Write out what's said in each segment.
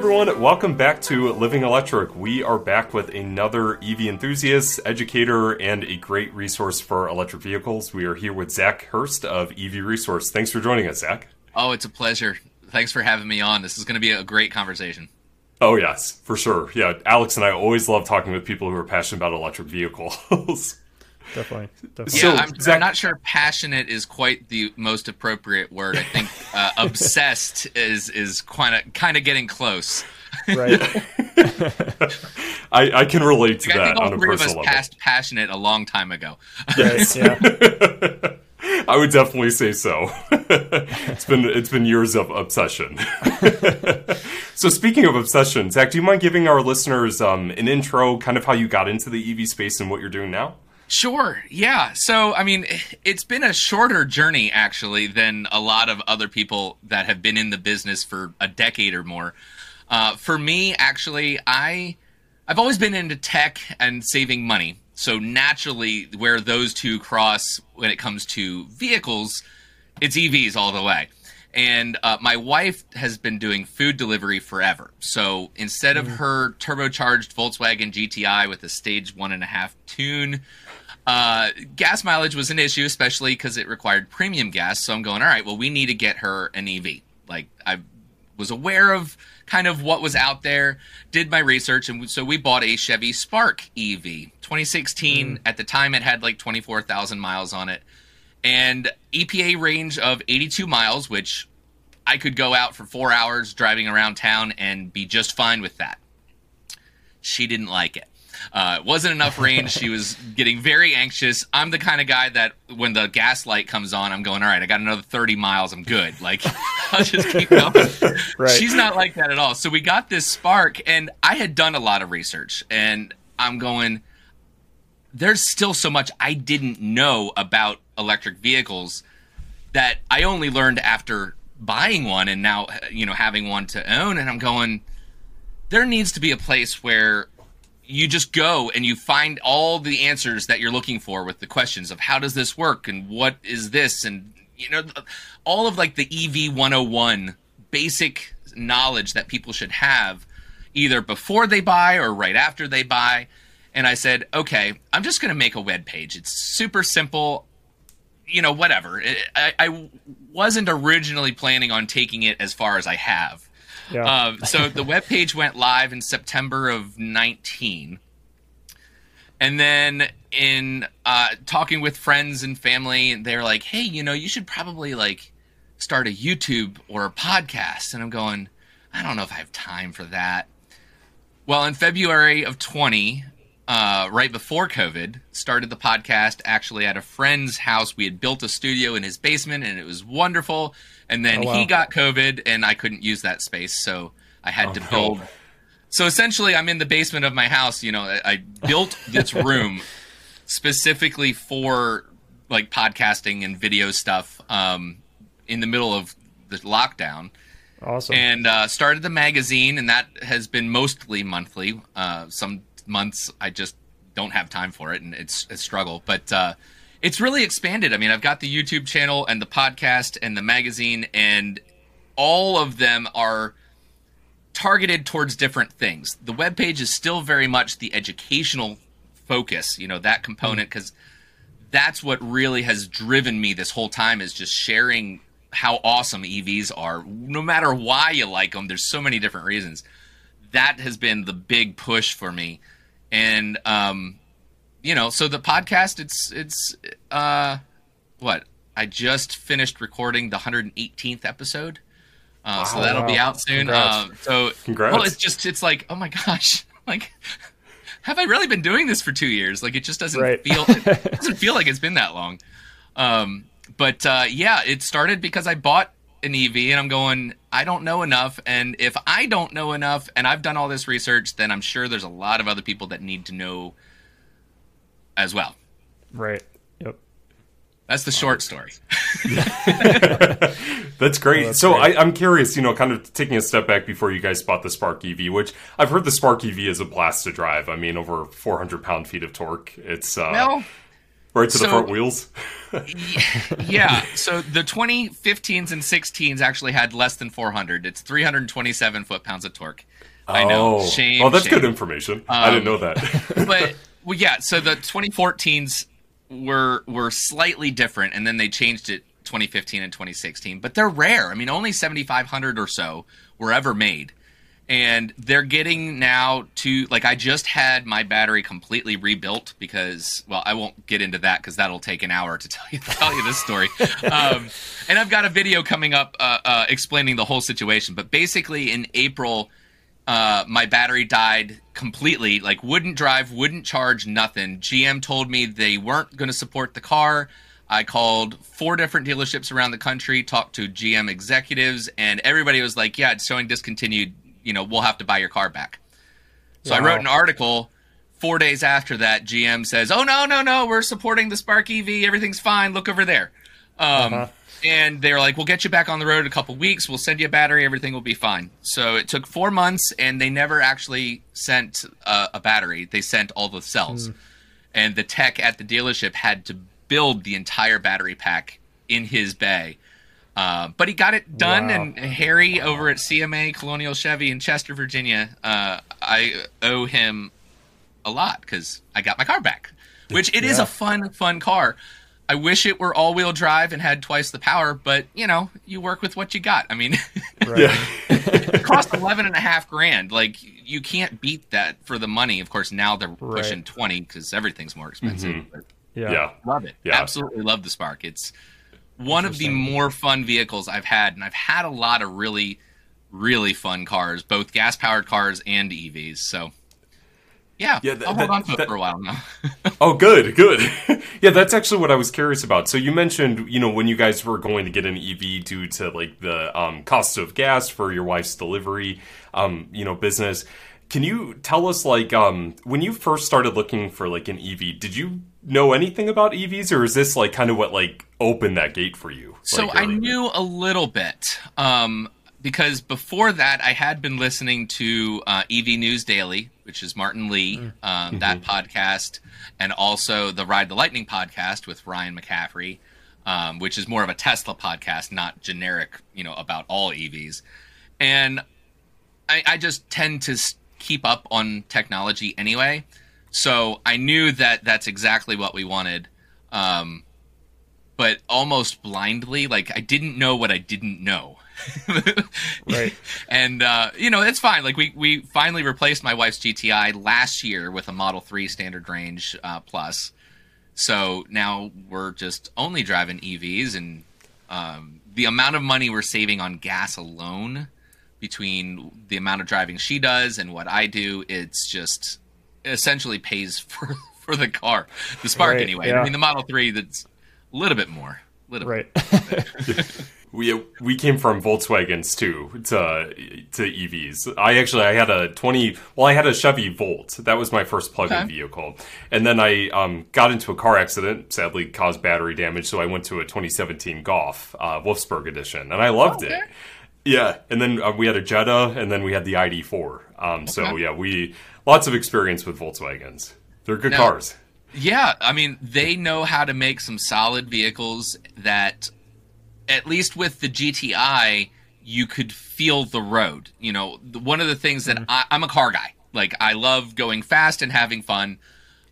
everyone, welcome back to Living Electric. We are back with another EV enthusiast, educator, and a great resource for electric vehicles. We are here with Zach Hurst of EV Resource. Thanks for joining us, Zach. Oh, it's a pleasure. Thanks for having me on. This is going to be a great conversation. Oh, yes, for sure. Yeah, Alex and I always love talking with people who are passionate about electric vehicles. definitely. definitely. Yeah, so, I'm, Zach, I'm, not sure passionate is quite the most appropriate word. I think uh, obsessed is is kind of kind of getting close. Right. I, I can relate to like, that I think all on a three personal of us level. passed passionate a long time ago. Right. Yeah. I would definitely say so. it's been it's been years of obsession. so speaking of obsession, Zach, do you mind giving our listeners um, an intro, kind of how you got into the EV space and what you're doing now? Sure. Yeah. So, I mean, it's been a shorter journey actually than a lot of other people that have been in the business for a decade or more. Uh, for me, actually, I I've always been into tech and saving money. So naturally, where those two cross when it comes to vehicles, it's EVs all the way. And uh, my wife has been doing food delivery forever. So instead of her turbocharged Volkswagen GTI with a stage one and a half tune, uh, gas mileage was an issue, especially because it required premium gas. So I'm going, all right, well, we need to get her an EV. Like I was aware of kind of what was out there, did my research, and so we bought a Chevy Spark EV, 2016. Mm. At the time, it had like 24,000 miles on it, and EPA range of 82 miles, which I could go out for four hours driving around town and be just fine with that. She didn't like it. Uh, it wasn't enough range. she was getting very anxious. I'm the kind of guy that when the gas light comes on, I'm going, all right, I got another 30 miles. I'm good. Like, I'll just keep going. Right. She's not like that at all. So we got this spark, and I had done a lot of research, and I'm going, there's still so much I didn't know about electric vehicles that I only learned after buying one and now, you know, having one to own. And I'm going, there needs to be a place where you just go and you find all the answers that you're looking for with the questions of how does this work and what is this and you know all of like the EV 101 basic knowledge that people should have either before they buy or right after they buy. And I said okay I'm just going to make a web page. It's super simple you know whatever. I, I wasn't originally planning on taking it as far as I have Yeah. um, so the web page went live in September of 19. And then in uh, talking with friends and family, they're like, "Hey, you know, you should probably like start a YouTube or a podcast." And I'm going, "I don't know if I have time for that." Well, in February of 20, uh, right before COVID, started the podcast actually at a friend's house. We had built a studio in his basement, and it was wonderful. And then Oh, wow. he got COVID, and I couldn't use that space, so I had Oh, to no. build. So essentially, I'm in the basement of my house. You know, I, I built this room specifically for like podcasting and video stuff um, in the middle of the lockdown awesome. and uh, started the magazine, and that has been mostly monthly. Uh, some months I just don't have time for it, and it's a struggle. But uh, it's really expanded. I mean, I've got the YouTube channel and the podcast and the magazine, and all of them are targeted towards different things. The webpage is still very much the educational focus, you know, that component, because that's what really has driven me this whole time is just sharing how awesome EVs are. No matter why you like them, there's so many different reasons. That has been the big push for me. And um you know, so the podcast it's it's uh what? I just finished recording the 118th episode. Uh, so that'll be out soon. Um, so Congrats. well, it's just it's like oh my gosh, like have I really been doing this for two years? Like it just doesn't Right. feel it doesn't feel like it's been that long. Um, but uh, yeah, it started because I bought an EV and I'm going, I don't know enough. And if I don't know enough and I've done all this research, then I'm sure there's a lot of other people that need to know as well. right. Yep. That's the short story. That's great. Oh, that's so great. I, I'm curious, you know, kind of taking a step back before you guys bought the Spark EV, which I've heard the Spark EV is a blast to drive. I mean, over 400 pound feet of torque. It's uh, Well, Right to the front wheels. yeah. So the 2015s and 16s actually had less than 400. It's 327 foot pounds of torque. I know. Oh. Shame. Oh, that's shame. good information. I didn't know that. but well, yeah. So the 2014s were were slightly different, and then they changed it 2015 and 2016. But they're rare. I mean, only 7,500 or so were ever made, and they're getting now to like I just had my battery completely rebuilt because well, I won't get into that because that'll take an hour to tell you tell you this story. um, and I've got a video coming up uh, uh, explaining the whole situation. But basically, in April uh, my battery died completely. Like wouldn't drive, wouldn't charge, nothing. GM told me they weren't going to support the car. I called four different dealerships around the country, talked to GM executives, and everybody was like, "Yeah, it's showing discontinued. You know, we'll have to buy your car back." So I wrote an article. Four days after that, GM says, "Oh no, no, no, we're supporting the Spark EV. Everything's fine. Look over there." Um, Uh-huh. And they were like, "We'll get you back on the road in a couple weeks. We'll send you a battery. Everything will be fine." So it took four months, and they never actually sent uh, a battery. They sent all the cells, Hmm. and the tech at the dealership had to build the entire battery pack in his bay. Uh, but he got it done, Wow. and Harry over at CMA Colonial Chevy in Chester, Virginia, uh, I owe him a lot because I got my car back, which it is Yeah. a fun, fun car. I wish it were all wheel drive and had twice the power, but you know, you work with what you got. I mean, Right. it cost 11 and a half grand. Like you can't beat that for the money. Of course, now they're Right. pushing 20 because everything's more expensive. Mm-hmm. But Yeah. yeah. love it. Yeah. Absolutely love the Spark. It's one of the more fun vehicles I've had, and I've had a lot of really, really fun cars, both gas powered cars and EVs. So, yeah, Yeah, that- I'll hold that- on to it that- for a while now. Oh, good, good. yeah, that's actually what I was curious about. So you mentioned, you know, when you guys were going to get an EV due to like the um, cost of gas for your wife's delivery, um, you know, business. Can you tell us, like, um, when you first started looking for like an EV, did you know anything about EVs, or is this like kind of what like opened that gate for you? So like, I knew a little bit um, because before that I had been listening to uh, EV News Daily, which is Martyn Lee, uh, that podcast, and also the Ride the Lightning podcast with Ryan McCaffrey, um, which is more of a Tesla podcast, not generic, you know, about all EVs. And I, I just tend to keep up on technology anyway, so I knew that that's exactly what we wanted. Um, but almost blindly. Like I didn't know what I didn't know. Right. And uh, you know, it's fine. Like we we finally replaced my wife's GTI last year with a Model 3 standard range uh, plus. So now we're just only driving EVs and um, the amount of money we're saving on gas alone between the amount of driving she does and what I do, it's just essentially pays for for the car, the Spark Right, anyway. yeah. I mean, the Model 3 that's a little bit more, little bit. We we came from Volkswagens too to to EVs. I actually I had a 20 well I had a Chevy Volt. That was my first plug-in Okay. vehicle. And then I um, got into a car accident, sadly caused battery damage, so I went to a 2017 Golf, uh, Wolfsburg edition, and I loved Okay. it. Yeah, and then uh, we had a Jetta, and then we had the ID4. Um, So Okay. yeah, we lots of experience with Volkswagens. They're good Now- cars. Yeah, I mean, they know how to make some solid vehicles that, at least with the GTI, you could feel the road. You know, one of the things that I, I'm a car guy. Like, I love going fast and having fun.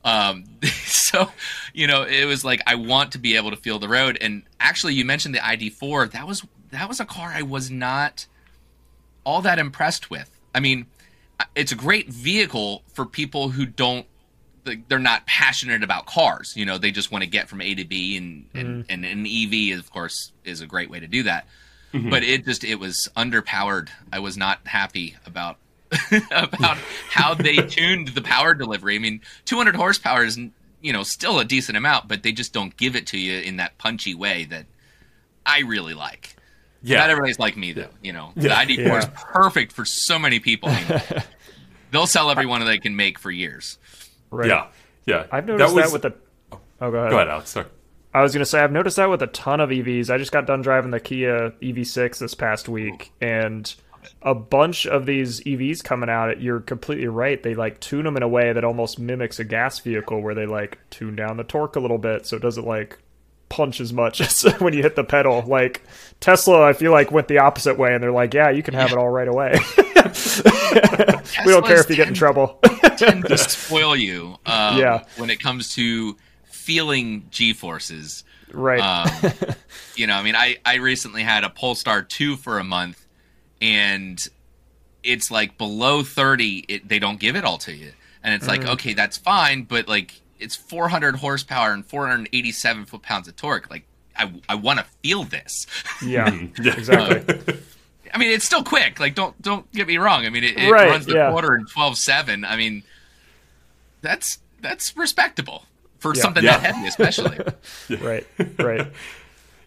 Um, so, you know, it was like I want to be able to feel the road. And actually, you mentioned the ID4. That was that was a car I was not all that impressed with. I mean, it's a great vehicle for people who don't they're not passionate about cars. You know, they just want to get from A to B, and and, mm-hmm. and an EV, of course, is a great way to do that. Mm-hmm. But it just it was underpowered. I was not happy about about how they tuned the power delivery. I mean, 200 horsepower is you know still a decent amount, but they just don't give it to you in that punchy way that I really like. Yeah, Not everybody's like me though. You know, Yeah. the ID4 is perfect for so many people. I mean, they'll sell every one they can make for years. Right. yeah, yeah. I've noticed that, was, with the. Oh, oh go ahead. Go ahead, Alex. Sorry. I was gonna say I've noticed that with a ton of EVs. I just got done driving the Kia EV6 this past week, and a bunch of these EVs coming out, you're completely right. They like tune them in a way that almost mimics a gas vehicle, where they like tune down the torque a little bit so it doesn't like punch as much as when you hit the pedal. Like Tesla, I feel like went the opposite way, and they're like, "Yeah, you can have it all right away. we don't care if you get in trouble." tend to spoil you um, Yeah. when it comes to feeling G forces. right. Um, you know, I mean, I, I recently had a Polestar 2 for a month, and it's like below 30, it, they don't give it all to you. And it's like, okay, that's fine, but like, it's 400 horsepower and 487 foot pounds of torque. Like, I, I want to feel this. yeah. Yeah. Exactly. I mean, it's still quick. Like, don't don't get me wrong. I mean, it, it Right, runs the yeah. quarter in twelve seven. I mean, that's that's respectable for Yeah. something Yeah. that heavy, especially. right. Right.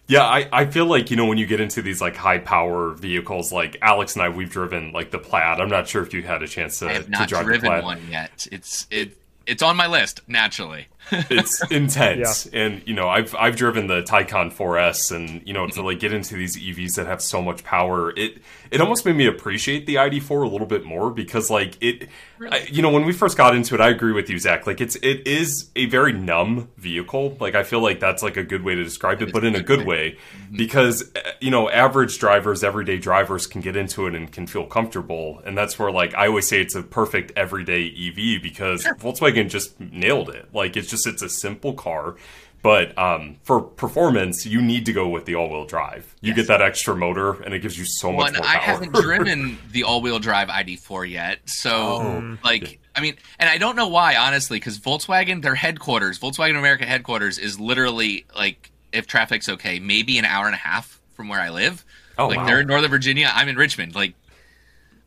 Yeah, I, I feel like, you know, when you get into these like high power vehicles, like Alex and I, we've driven like the Plaid. I'm not sure if you had a chance to, I have to not drive the driven Plaid. one yet. It's it it's on my list naturally. It's intense. And, you know, I've I've driven the Taycan 4S and, you know, to like get into these EVs that have so much power, it it almost made me appreciate the ID4 a little bit more because like it I, you know, when we first got into it, I agree with you, Zach. Like it's it is a very numb vehicle. Like I feel like that's like a good way to describe it, but in a good way, because uh, you know, average drivers, everyday drivers can get into it and can feel comfortable, and that's where like I always say it's a perfect everyday EV because Volkswagen just nailed it. Like it's just it's a simple car. But um, for performance, you need to go with the all-wheel drive. You get that extra motor, and it gives you so Well, much more I power. haven't driven the all-wheel drive ID4 yet, so Oh. like, I mean, and I don't know why, honestly, because Volkswagen, their headquarters, Volkswagen America headquarters, is literally like, if traffic's okay, maybe an hour and a half from where I live. Oh, like wow. they're in Northern Virginia, I'm in Richmond. Like,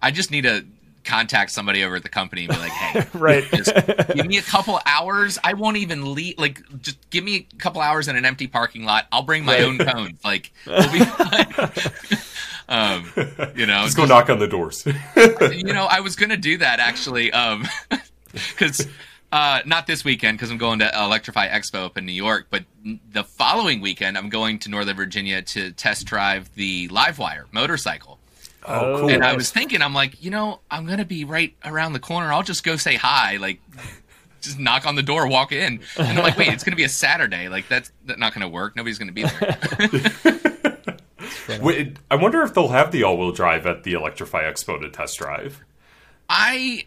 I just need to contact somebody over at the company and be like, hey, Right. just give me a couple hours. I won't even leave. Like, just give me a couple hours in an empty parking lot. I'll bring my own cones. Like, we'll be fine. um, you know, Just go knock on the doors. you know, I was gonna do that actually, um, because uh, not this weekend because I'm going to Electrify Expo up in New York, but the following weekend I'm going to Northern Virginia to test drive the Livewire motorcycle. Oh, oh, cool. And I was thinking, I'm like, you know, I'm gonna be right around the corner. I'll just go say hi, like. Just knock on the door, walk in, and I'm like, "Wait, it's gonna be a Saturday. Like that's that's not gonna work. Nobody's gonna be there." Wait, I wonder if they'll have the all-wheel drive at the Electrify Expo to test drive. I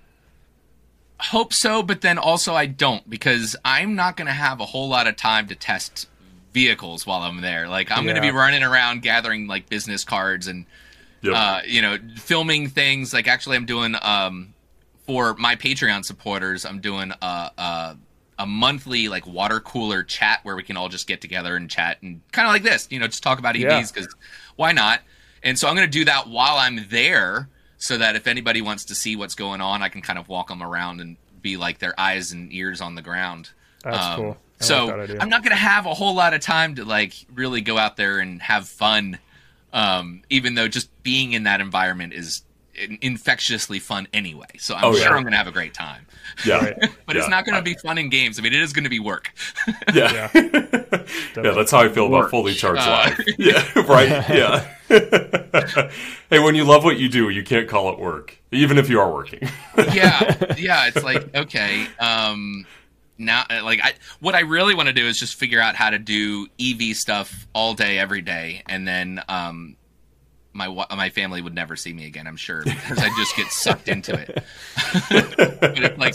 hope so, but then also I don't because I'm not going to have a whole lot of time to test vehicles while I'm there. Like I'm going to be running around gathering like business cards and Yep. uh, you know filming things. Like actually, I'm doing um for my Patreon supporters, I'm doing a. a a monthly like water cooler chat where we can all just get together and chat and kind of like this, you know, just talk about EVs because why not? And so I'm going to do that while I'm there, so that if anybody wants to see what's going on, I can kind of walk them around and be like their eyes and ears on the ground. That's Um, cool. I so like. I'm not going to have a whole lot of time to like really go out there and have fun, um, even though just being in that environment is infectiously fun anyway. So I'm Oh, sure yeah. I'm going to have a great time. yeah. Right. But it's not going to be fun in games. I mean, it is going to be work. Yeah. Yeah. Yeah, that's how I feel about fully charged Uh, live. Yeah, right. Yeah. hey, when you love what you do, you can't call it work, even if you are working. yeah, yeah. It's like okay, um, now like I what I really want to do is just figure out how to do EV stuff all day, every day, and then um, my my family would never see me again. I'm sure because I just get sucked into it. it's like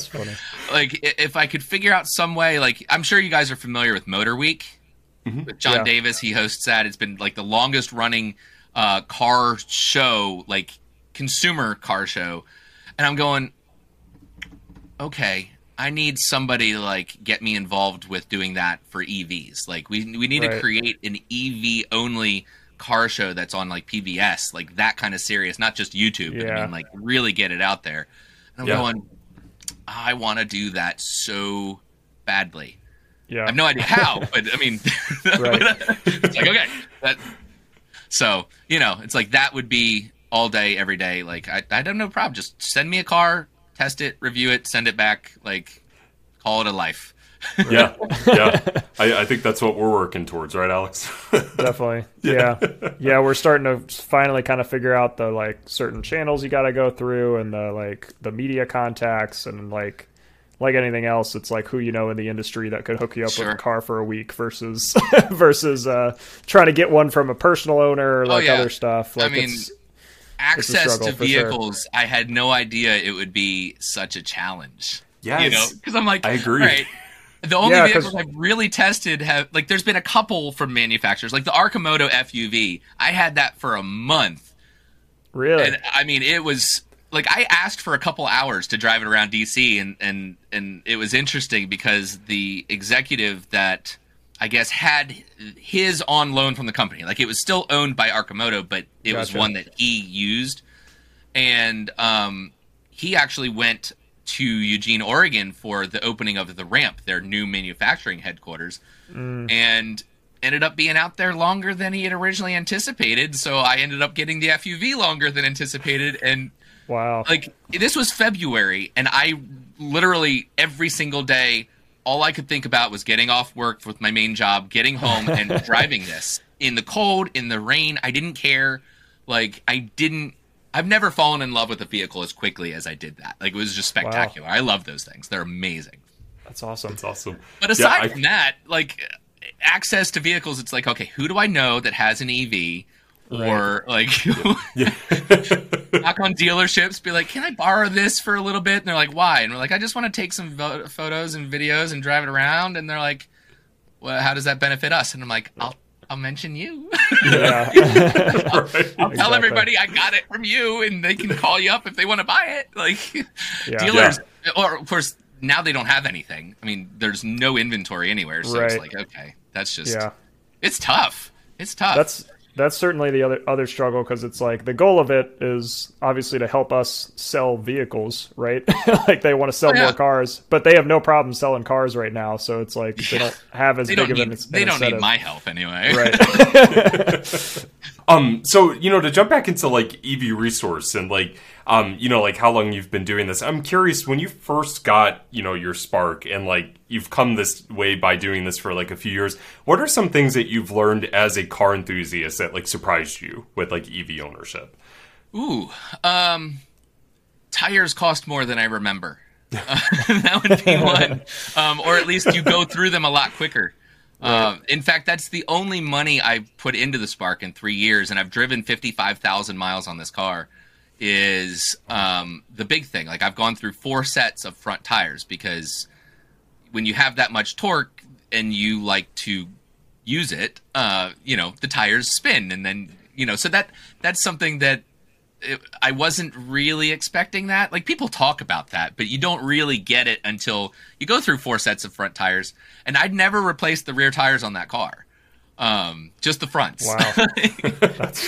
like if I could figure out some way, like I'm sure you guys are familiar with Motor Week. With John Yeah. Davis, he hosts that. It's been like the longest running uh, car show, like consumer car show. And I'm going, okay, I need somebody to like get me involved with doing that for EVs. Like we we need to create an EV only car show that's on like PBS, like that kind of serious, not just YouTube. But I mean, like really get it out there. And I'm Yeah. going, I want to do that so badly. Yeah. I have no idea how, but I mean, Right. it's like okay, that. So you know, it's like that would be all day, every day. Like I, I have no problem. Just send me a car, test it, review it, send it back. Like call it a life. yeah, yeah. I, I, think that's what we're working towards, right, Alex? Definitely. Yeah. yeah. yeah, We're starting to finally kind of figure out the like certain channels you got to go through and the like the media contacts and like like anything else, it's like who you know in the industry that could hook you up sure. with a car for a week versus versus uh, trying to get one from a personal owner or oh, like oh, yeah. other stuff. Like I mean, access to vehicles, sure. I had no idea it would be such a challenge. Yeah, you know, because I'm like, I agree. Right, the only yeah, vehicles I've really tested have like there's been a couple from manufacturers, like the Arcimoto FUV. I had that for a month. Really? And I mean, it was like I asked for a couple hours to drive it around DC, and and and it was interesting because the executive that I guess had his on loan from the company, like it was still owned by Arcimoto, but it gotcha. was one that he used, and um, he actually went to Eugene, Oregon for the opening of the ramp, their new manufacturing headquarters, mm. and ended up being out there longer than he had originally anticipated. So I ended up getting the FUV longer than anticipated, and Wow. Like this was February and I literally every single day all I could think about was getting off work with my main job, getting home and driving this in the cold, in the rain. I didn't care. Like I didn't I've never fallen in love with a vehicle as quickly as I did that. Like it was just spectacular. Wow. I love those things. They're amazing. That's awesome. That's awesome. But aside yeah, I... from that, like access to vehicles, it's like, okay, who do I know that has an EV? Right. Or like yeah. knock on dealerships, be like, "Can I borrow this for a little bit?" And they're like, "Why?" And we're like, "I just want to take some vo- photos and videos and drive it around." And they're like, "Well, how does that benefit us?" And I'm like, "I'll I'll mention you. Yeah. I'll, I'll exactly. tell everybody I got it from you, and they can call you up if they want to buy it. Like yeah. dealers, yeah. or of course now they don't have anything. I mean, there's no inventory anywhere, so right. it's like okay, that's just yeah. It's tough. It's tough. That's that's certainly the other other struggle because it's like the goal of it is obviously to help us sell vehicles, right? like they want to sell oh, yeah. more cars, but they have no problem selling cars right now. So it's like yeah. they don't have as they big of need, an. They don't need my help anyway, right? um. So you know, to jump back into like EV resource and like um, you know, like how long you've been doing this. I'm curious when you first got, you know, your spark and like you've come this way by doing this for like a few years. What are some things that you've learned as a car enthusiast that like surprised you with like EV ownership? Ooh, um, tires cost more than I remember. Uh, that would be one, um, or at least you go through them a lot quicker. Uh, in fact, that's the only money I've put into the Spark in three years, and I've driven fifty-five thousand miles on this car is um, the big thing. Like I've gone through four sets of front tires because when you have that much torque and you like to use it, uh, you know, the tires spin, and then you know, so that that's something that it, I wasn't really expecting that. Like people talk about that, but you don't really get it until you go through four sets of front tires. And I'd never replaced the rear tires on that car. Um, just the fronts. Wow.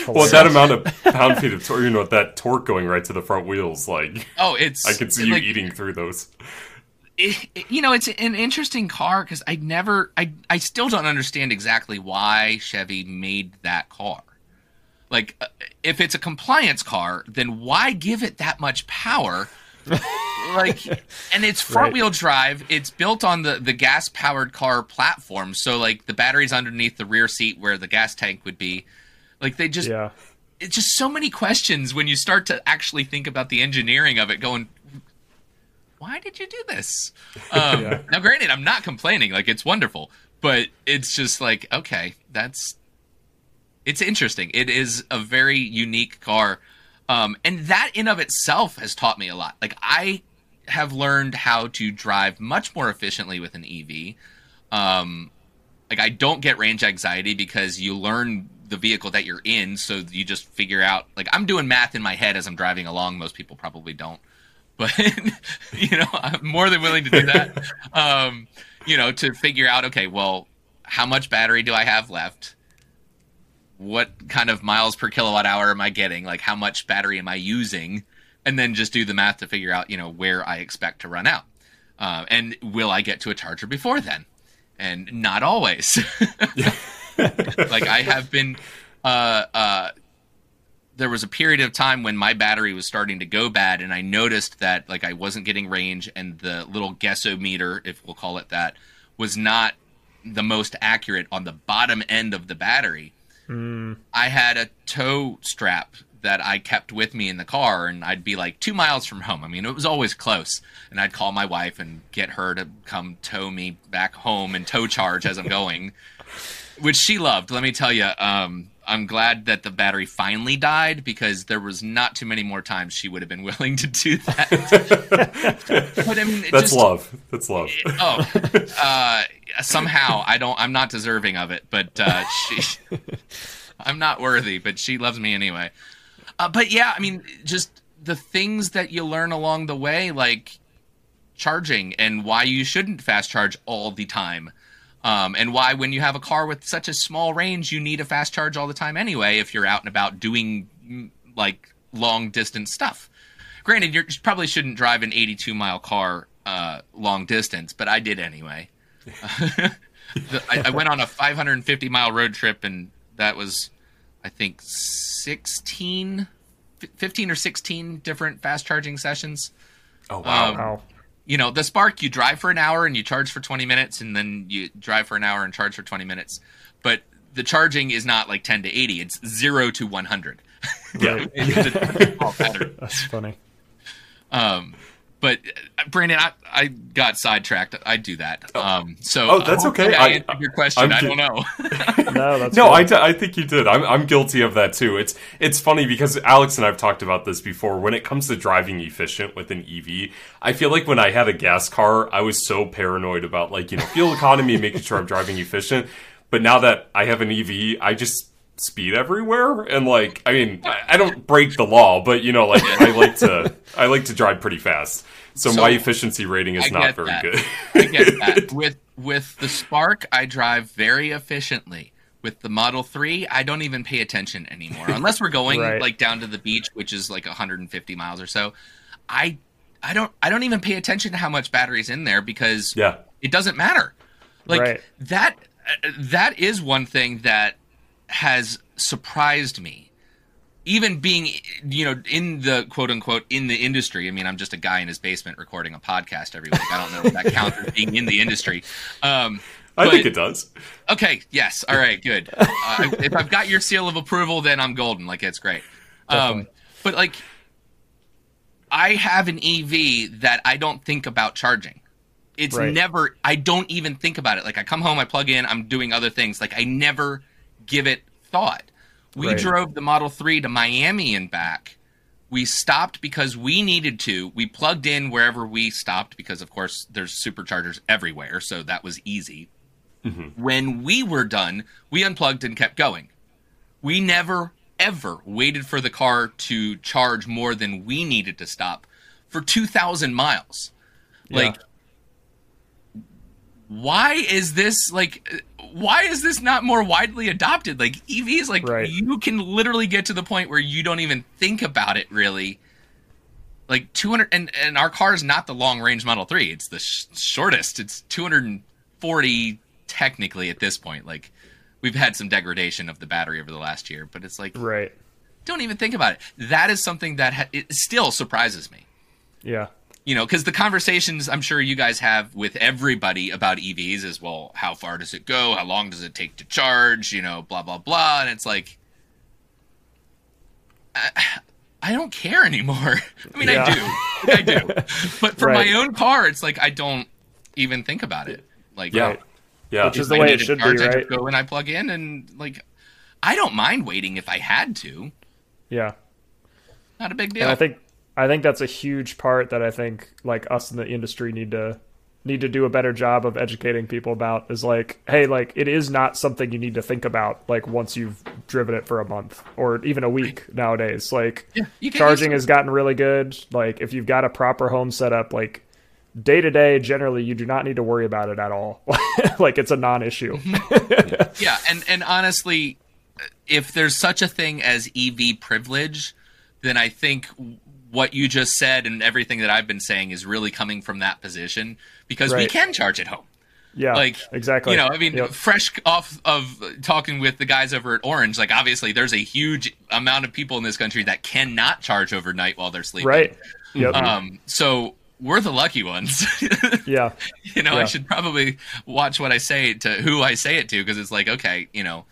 well, that amount of pound feet of torque, you know, that torque going right to the front wheels, like oh, it's I can see like, you eating through those. It, it, you know, it's an interesting car because I never, I, I still don't understand exactly why Chevy made that car. Like, uh, if it's a compliance car, then why give it that much power? Like and it's front wheel drive. It's built on the the gas powered car platform. So like the battery's underneath the rear seat where the gas tank would be. Like they just yeah. it's just so many questions when you start to actually think about the engineering of it going why did you do this? Um, yeah. now granted i'm not complaining. Like it's wonderful. But it's just like okay that's it's interesting. It is a very unique car. Um, and that in of itself has taught me a lot. Like I have learned how to drive much more efficiently with an EV. Um, like I don't get range anxiety because you learn the vehicle that you're in, so you just figure out. Like I'm doing math in my head as I'm driving along. Most people probably don't, but you know I'm more than willing to do that. um, you know, to figure out. Okay, well, how much battery do I have left? what kind of miles per kilowatt hour am I getting? Like how much battery am I using? And then just do the math to figure out, you know, where I expect to run out. Uh, and will I get to a charger before then? And not always. like I have been, uh, uh, there was a period of time when my battery was starting to go bad, and I noticed that like I wasn't getting range, and the little guessometer, if we'll call it that, was not the most accurate on the bottom end of the battery. I had a tow strap that I kept with me in the car, and I'd be like two miles from home. I mean, it was always close, and I'd call my wife and get her to come tow me back home and tow charge as I'm going, which she loved. Let me tell you, um, I'm glad that the battery finally died because there was not too many more times she would have been willing to do that. but I mean, That's just, love. That's love. oh uh, somehow i don't i'm not deserving of it but uh, she i'm not worthy but she loves me anyway uh, but yeah i mean just the things that you learn along the way like charging and why you shouldn't fast charge all the time. Um, and why when you have a car with such a small range you need a fast charge all the time anyway if you're out and about doing mm, like long distance stuff. Granted you probably shouldn't drive an 82 mile car uh, long distance but i did anyway. The- I, I went on a 550 mile road trip, and that was, I think, 16, 15 or 16 different fast charging sessions. Oh wow. Um, Wow. You know, the Spark, you drive for an hour and you charge for 20 minutes, and then you drive for an hour and charge for 20 minutes. But the charging is not like 10 to 80, it's 0 to 100. yeah. It's a small battery. That's funny. Um, but uh, Brandon, I, I got sidetracked. I do that. Um, so Oh, that's hopefully okay. I, I- answered your question. I'm I don't know. No, that's No, good. I, t- I think you did. I'm, I'm guilty of that too. It's it's funny because Alex and I've talked about this before. When it comes to driving efficient with an EV, I feel like when I had a gas car, I was so paranoid about like you know fuel economy and making sure I'm driving efficient. But now that I have an EV, I just speed everywhere and like I mean I, I don't break the law, but you know like I like to I like to drive pretty fast. So, So, my efficiency rating is I not very that. good. I get that. With with the Spark, I drive very efficiently. With the Model 3, I don't even pay attention anymore. Unless we're going Right. like down to the beach, which is like 150 miles or so. I I don't I don't even pay attention to how much battery's in there because yeah. it doesn't matter. Like Right. that uh, that is one thing that has surprised me. Even being you know in the quote unquote in the industry. I mean, I'm just a guy in his basement recording a podcast every week. I don't know if that counts as being in the industry. Um I but- think it does. Okay, yes. All right, good. Uh, if I've got your seal of approval, then I'm golden. Like it's great. Um, but like, I have an EV that I don't think about charging. It's Right. never. I don't even think about it. Like I come home, I plug in, I'm doing other things. Like I never give it thought. We Right. drove the Model Three to Miami and back. We stopped because we needed to. We plugged in wherever we stopped because, of course, there's superchargers everywhere, so that was easy. Mm-hmm. When we were done, we unplugged and kept going. We never, ever waited for the car to charge more than we needed to stop for 2,000 miles. Like, why is this like why is this not more widely adopted? Like evs like Right. you can literally get to the point where you don't even think about it really. Like 200 and, and our car is not the long range model 3 it's the sh- shortest. It's 240 technically at this point. Like we've had some degradation of the battery over the last year but it's like Right. don't even think about it. That is something that ha- it still surprises me. Yeah. You know, because the conversations I'm sure you guys have with everybody about EVs is, well, how far does it go? How long does it take to charge? You know, blah blah blah, and it's like, I, I don't care anymore. I mean, Yeah. I do, I do, but for Right. my own car, it's like I don't even think about it. Like, Yeah. Right. Yeah. Which is the I way need it to should be, charge, I right? just go and I plug in, and like, I don't mind waiting if I had to. Yeah. Not a big deal. And I think I think that's a huge part that I think like us in the industry need to need to do a better job of educating people about is like, hey, like it is not something you need to think about like once you've driven it for a month or even a week nowadays. Like Yeah, charging has gotten really good. Like if you've got a proper home setup, like day to day, generally you do not need to worry about it at all. like it's a non-issue. Mm-hmm. Yeah, and and honestly, if there's such a thing as EV privilege, then I think what you just said and everything that I've been saying is really coming from that position because we can charge at home. Yeah, Like exactly. You know, I mean, Yep. fresh off of talking with the guys over at Orange, like obviously there's a huge amount of people in this country that cannot charge overnight while they're sleeping. right. Yep. Um, so we're the lucky ones. Yeah. you know, I should probably watch what I say to who I say it to because it's like, okay, you know,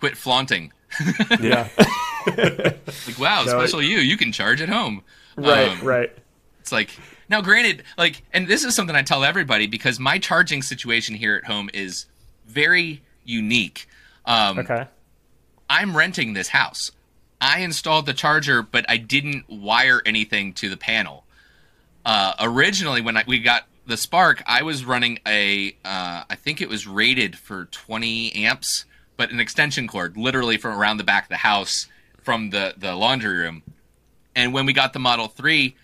quit flaunting. Yeah. Like, wow, No, special you, you can charge at home. Right. Um, right. It's like now, granted, like, and this is something I tell everybody because my charging situation here at home is very unique. Um, Okay. I'm renting this house. I installed the charger, but I didn't wire anything to the panel. Uh, originally, when I, we got the Spark, I was running a, uh, I think it was rated for 20 amps, but an extension cord, literally from around the back of the house, from the the laundry room. And when we got the Model 3,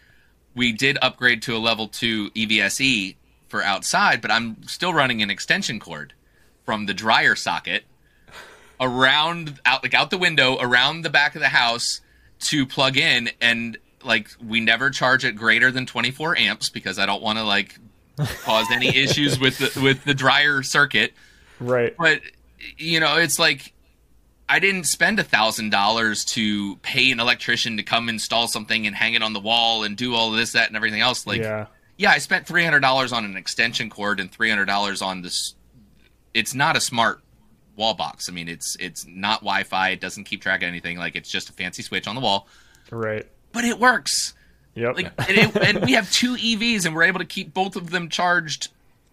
we did upgrade to a level 2 EVSE for outside, but I'm still running an extension cord from the dryer socket around out like out the window around the back of the house to plug in and like we never charge it greater than 24 amps because I don't want to like cause any issues with the with the dryer circuit Right. but you know it's like I didn't spend a thousand dollars to pay an electrician to come install something and hang it on the wall and do all of this, that, and everything else. Like, yeah. yeah, I spent three hundred dollars on an extension cord and three hundred dollars on this. It's not a smart wall box. I mean, it's it's not Wi-Fi. It doesn't keep track of anything. Like, it's just a fancy switch on the wall, Right. but it works. Yep. Like, and, it, and we have two EVs, and we're able to keep both of them charged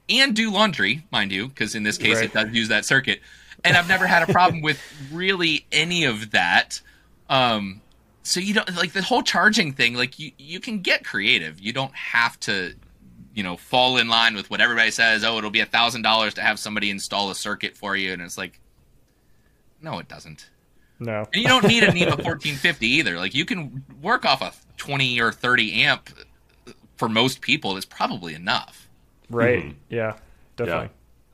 and do laundry, mind you, because in this case Right. it does use that circuit. And I've never had a problem with really any of that. Um, so you don't like the whole charging thing. Like you, you can get creative. You don't have to, you know, fall in line with what everybody says. Oh, it'll be a thousand dollars to have somebody install a circuit for you, and it's like, no, it doesn't. no. And you don't need a NEMA 1450 either. Like you can work off a 20 or 30 amp for most people. Is probably enough. Right. Mhm. Yeah. Yeah.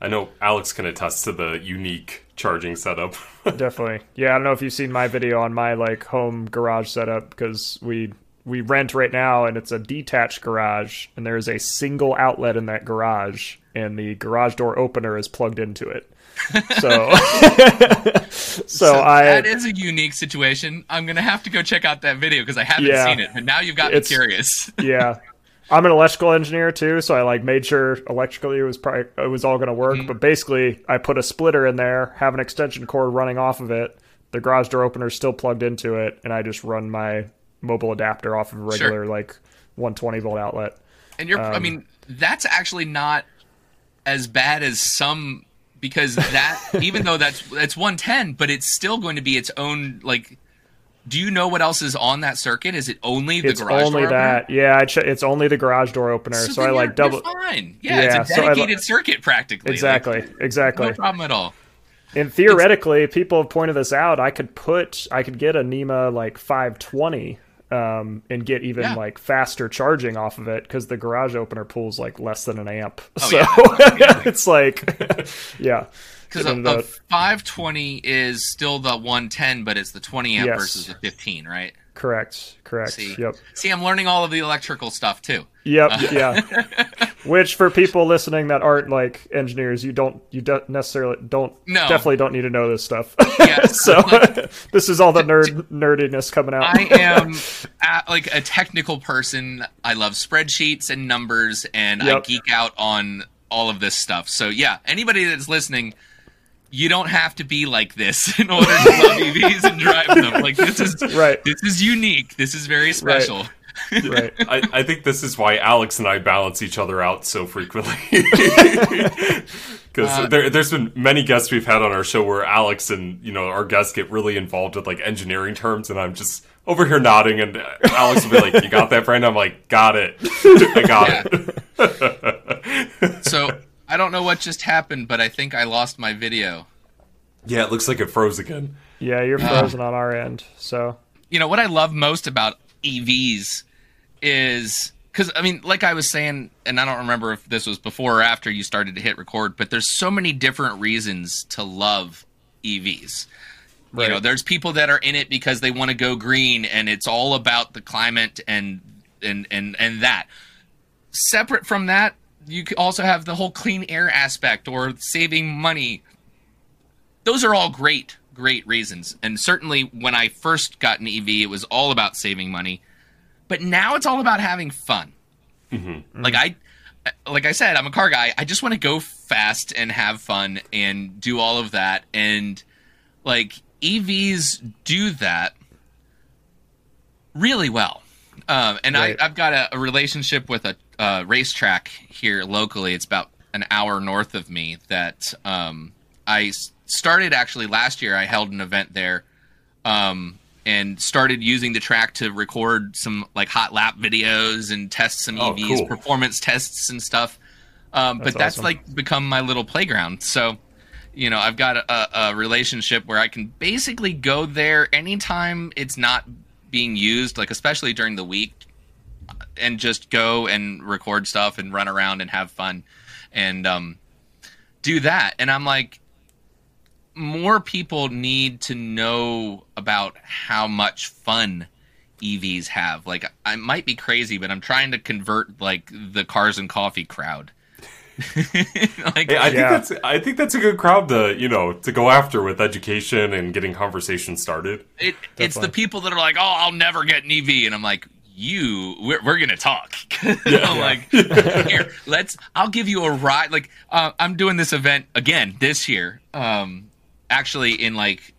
Definitely. I know Alex can attest to the unique charging setup. Definitely. Yeah, I don't know if you've seen my video on my like home garage setup because we we rent right now and it's a detached garage and there's a single outlet in that garage and the garage door opener is plugged into it. So so, I that is a unique situation. I'm gonna have to go check out that video because I haven't Yeah. seen it, but now you've got me curious. yeah. I'm an electrical engineer too, so I like made sure electrically it was probably it was all going to work. Mm-hmm. But basically, I put a splitter in there, have an extension cord running off of it. The garage door opener is still plugged into it, and I just run my mobile adapter off of a regular like 120 volt outlet. And you're, I mean, that's actually not as bad as some because that even though that's that's 110, but it's still going to be its own like. Do you know what else is on that circuit? Is it only the It's garage only door opener? that, yeah. Ch- it's only the garage door opener, so, So, I like double. fine. Yeah, Yeah, it's a so dedicated circuit practically. Like, Exactly, exactly. no problem at all. And theoretically, people have pointed this out. I could put, I could get a NEMA like 520 um, and get even Yeah. like faster charging off of it because the garage opener pulls like less than an amp. Oh, so yeah. it's like, yeah, Because a, the- a 520 is still the 110, but it's the 20 amp Yes. versus the 15, right? correct, correct. See, Yep, see, I'm learning all of the electrical stuff too. yep, yeah. Which for people listening that aren't like engineers, you don't, you don't necessarily don't, No. definitely don't need to know this stuff. Yeah, so this is all the nerd nerdiness coming out. I am a like a technical person. I love spreadsheets and numbers, and I geek out on all of this stuff. So yeah, anybody that's listening, you don't have to be like this in order to love EVs and drive them. Like this is Right. This is unique. This is very special. right. I, I think this is why Alex and I balance each other out so frequently. Because Uh, there, there's been many guests we've had on our show where Alex and you know our guests get really involved with like engineering terms, and I'm just over here nodding, and Alex will be like, "You got that, Brandon?" I'm like, "Got it, I got it." So I don't know what just happened, but I think I lost my video. yeah, it looks like it froze again. Yeah, you're Uh. frozen on our end. So you know what I love most about EVs is because I mean, like I was saying, and I don't remember if this was before or after you started to hit record, but there's so many different reasons to love EVs. You know, there's people that are in it because they want to go green, and it's all about the climate and and and and that. Separate from that, you also have the whole clean air aspect or saving money those are all great, great reasons. And certainly when I first got an EV, it was all about saving money. But now it's all about having fun. Mm-hmm. Like I, like I said, I'm a car guy. I just want to go fast and have fun and do all of that. And like EVs do that really well. Um, and right. I, have got a, a, relationship with a, a, racetrack here locally. It's about an hour north of me that um, I started actually last year. I held an event there um, and started using the track to record some like hot lap videos and test some oh, EVs, cool. performance tests and stuff. Um, that's but that's awesome. like become my little playground. So, you know, I've got a, a relationship where I can basically go there anytime it's not being used, like especially during the week, and just go and record stuff and run around and have fun and um, do that. And I'm like, more people need to know about how much fun EVs have. Like, I might be crazy, but I'm trying to convert like the cars and coffee crowd. like, hey, I think that's I think that's a good crowd to you know to go after with education and getting conversation started. It, it's the people that are like, oh, I'll never get an EV, and I'm like, you, we're, we're gonna talk. yeah, like here, let's. I'll give you a ride. Like uh, I'm doing this event again this year. Um, actually in like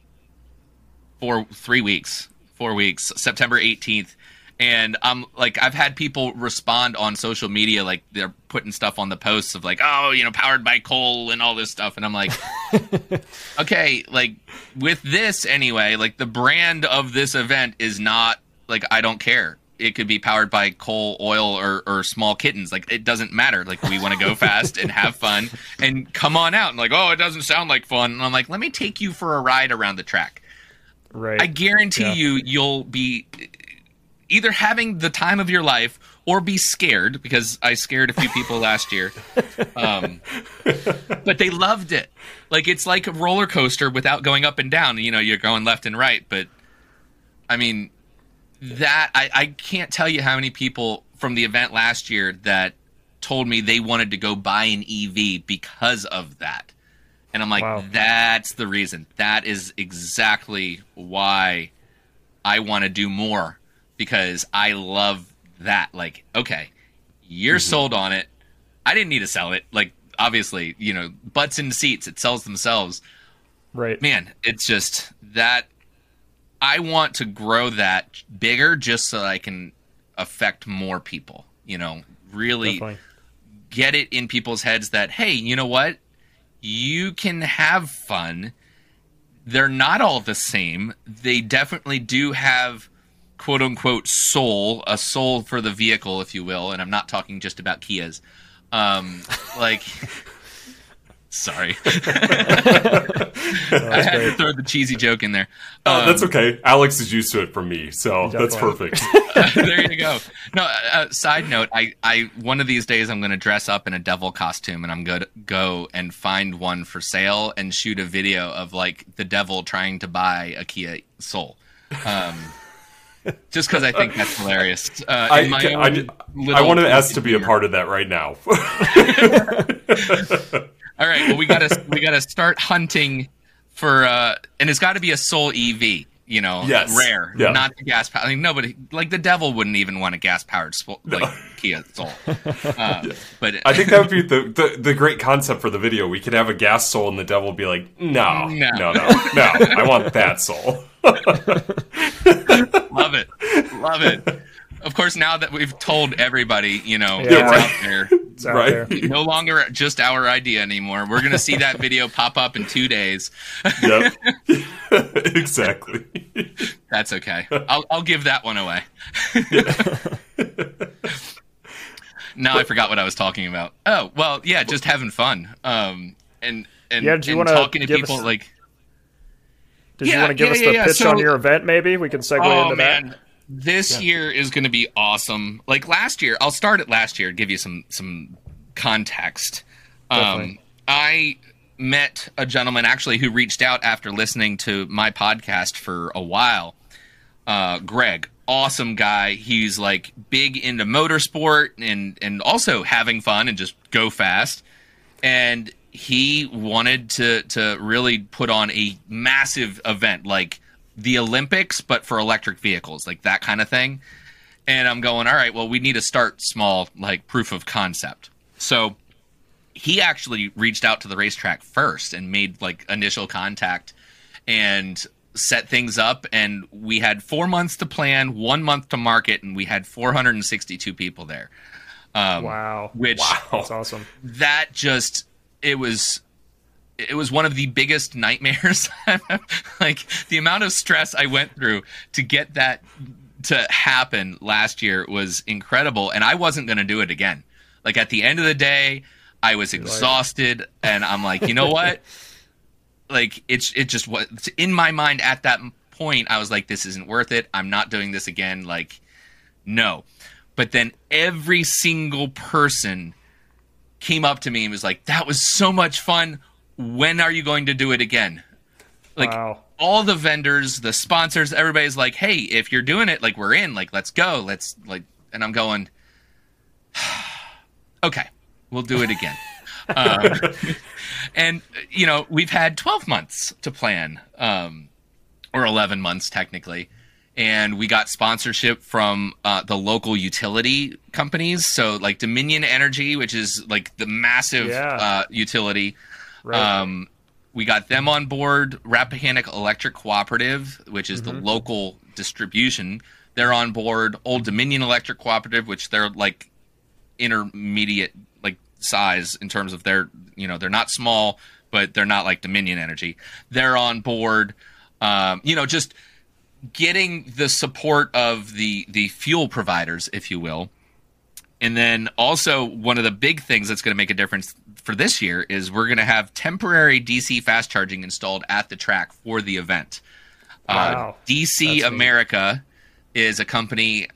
four, three weeks, four weeks, September 18th and I'm like I've had people respond on social media like they're putting stuff on the posts of like oh you know powered by coal and all this stuff. And I'm like okay like with this anyway like the brand of this event is not like I don't care it could be powered by coal oil or, or small kittens like it doesn't matter like we want to go fast and have fun and come on out and like oh it doesn't sound like fun and I'm like let me take you for a ride around the track Right. I guarantee yeah. you, you'll be either having the time of your life or be scared because I scared a few people last year. Um, but they loved it. Like it's like a roller coaster without going up and down. You know, you're going left and right. But I mean, that I, I can't tell you how many people from the event last year that told me they wanted to go buy an EV because of that. And I'm like, wow. that's the reason. That is exactly why I want to do more because I love that. Like, okay, you're mm-hmm. sold on it. I didn't need to sell it. Like, obviously, you know, butts in seats, it sells themselves. Right. Man, it's just that I want to grow that bigger just so I can affect more people, you know, really Definitely. get it in people's heads that, hey, you know what? You can have fun. They're not all the same. They definitely do have quote unquote soul, a soul for the vehicle, if you will, and I'm not talking just about Kias. Um, like, sorry, I had great. to throw the cheesy joke in there. Um, that's okay. Alex is used to it from me, so that's perfect. there you go. No, uh, uh, side note, I, I one of these days I'm going to dress up in a devil costume and I'm going to go and find one for sale and shoot a video of like the devil trying to buy a Kia Soul. Um, just because I think that's hilarious. Uh, I, I, I, want to ask to be a part of that right now. All right, well we gotta we gotta start hunting for, uh, and it's got to be a Soul EV. You know, yes. rare, yeah. not the gas powered. I mean, nobody like the devil wouldn't even want a gas powered like no. Kia Soul. Uh, yeah. But I think that would be the, the, the great concept for the video. We could have a gas soul, and the devil would be like, "No, no, no, no, no I want that soul." Love it. Love it. Of course, now that we've told everybody, you know, yeah, it's right. out there. It's out right. There. No longer just our idea anymore. We're going to see that video pop up in two days. yep. exactly. That's okay. I'll, I'll give that one away. now I forgot what I was talking about. Oh, well, yeah, just having fun. Um, and, and, yeah, do you and talking to people us- like did yeah, you want to give yeah, us the yeah, pitch so, on your event? Maybe we can segue oh, into man. that. This year is going to be awesome. Like last year, I'll start it last year. Give you some some context. Um, I met a gentleman actually who reached out after listening to my podcast for a while. Uh, Greg, awesome guy. He's like big into motorsport and and also having fun and just go fast. And he wanted to to really put on a massive event like the Olympics, but for electric vehicles, like that kind of thing. And I'm going, all right, well, we need to start small, like proof of concept. So he actually reached out to the racetrack first and made like initial contact and set things up. And we had four months to plan, one month to market, and we had 462 people there. Um, wow. Which Wow. That's awesome. that just it was it was one of the biggest nightmares. Like the amount of stress i went through to get that to happen last year was incredible and i wasn't going to do it again. Like at the end of the day i was exhausted and i'm like you know what? Like it's it just was in my mind at that point i was like this isn't worth it. I'm not doing this again. Like no. But then every single person came up to me and was like, "That was so much fun. When are you going to do it again?" Like Wow. all the vendors, the sponsors, everybody's like, "Hey, if you're doing it, like we're in. Like let's go. Let's like." And I'm going, "Okay, we'll do it again." um, and you know, we've had 12 months to plan, um, or 11 months technically. And we got sponsorship from uh, the local utility companies. So, like Dominion Energy, which is like the massive Yeah. uh, utility. Right. Um, we got them on board. Rappahannock Electric Cooperative, which is the local distribution, they're on board. Old Dominion Electric Cooperative, which they're like intermediate like size in terms of their you know they're not small, but they're not like Dominion Energy. They're on board. Um, you know, just getting the support of the the fuel providers, if you will. And then also one of the big things that's going to make a difference for this year is we're going to have temporary DC fast charging installed at the track for the event. Wow. Uh, DC That's neat. America is a company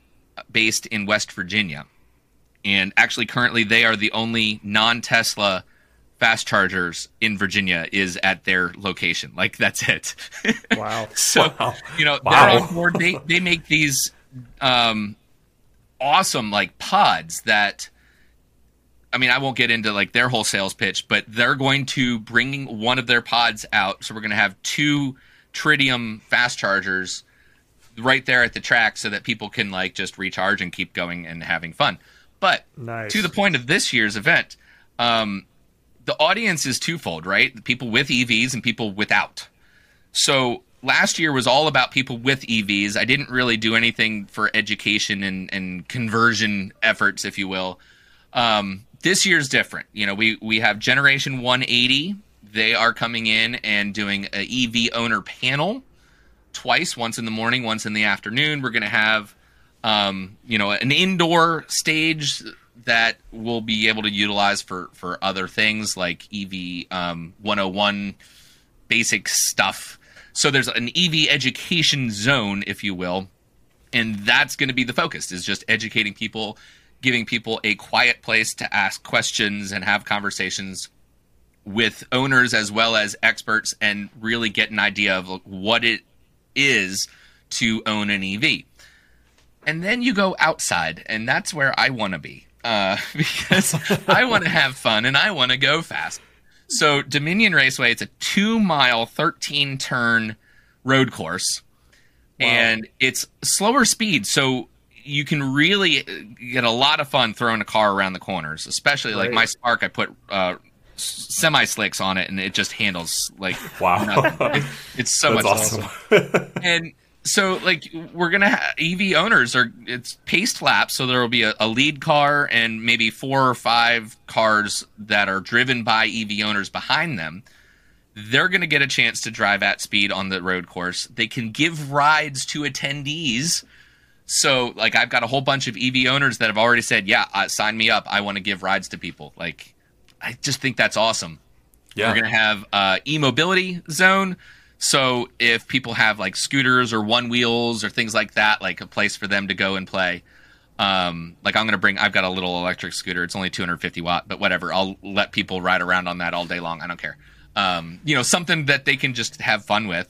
based in West Virginia. And actually currently they are the only non-Tesla fast chargers in Virginia is at their location. Like that's it. Wow. So Wow. you know Wow. they're on board. They they make these um, awesome like pods that. I mean, I won't get into like their whole sales pitch, but they're going to bring one of their pods out. So we're going to have two tritium fast chargers right there at the track, so that people can like just recharge and keep going and having fun. But Nice. to the point of this year's event, um, the audience is twofold, right? The people with EVs and people without. So last year was all about people with EVs. I didn't really do anything for education and, and conversion efforts, if you will. Um, this year's different. You know, we we have Generation 180. They are coming in and doing an EV owner panel twice, once in the morning, once in the afternoon. We're going to have, um, you know, an indoor stage that we'll be able to utilize for for other things like EV um, 101 basic stuff. So there's an EV education zone, if you will, and that's going to be the focus is just educating people, giving people a quiet place to ask questions and have conversations with owners as well as experts and really get an idea of what it is to own an EV. And then you go outside, and that's where I want to be uh, because I want to have fun and I want to go fast. So Dominion Raceway, it's a two mile, thirteen turn road course, and it's slower speed, so you can really get a lot of fun throwing a car around the corners. Especially like my Spark, I put uh, semi slicks on it, and it just handles like Wow. It- it's so That's much awesome. and so like we're gonna have ev owners are it's paced laps so there will be a, a lead car and maybe four or five cars that are driven by ev owners behind them. They're gonna get a chance to drive at speed on the road course. They can give rides to attendees. So like i've got a whole bunch of ev owners that have already said yeah uh, sign me up. I want to give rides to people. Like i just think that's awesome. Yeah. we're to have uh, e-mobility zone. So if people have like scooters or one wheels or things like that, like a place for them to go and play. Um, like I'm to bring, I've got a little electric scooter. It's only 250 watt, but whatever. I'll let people ride around on that all day long. I don't care. Um, you know, something that they can just have fun with.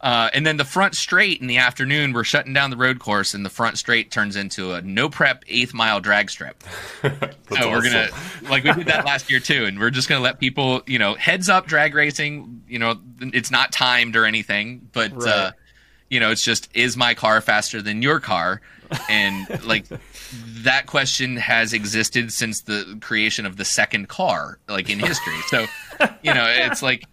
Uh, and then the front straight in the afternoon, we're shutting down the road course, and the front straight turns into a no prep eighth mile drag strip. So we're gonna like we did that last year too, and we're just gonna let people, you know, heads up drag racing. You know, it's not timed or anything, but uh, you know, it's just is my car faster than your car? and like that question has existed since the creation of the second car, like in history. So, you know, it's like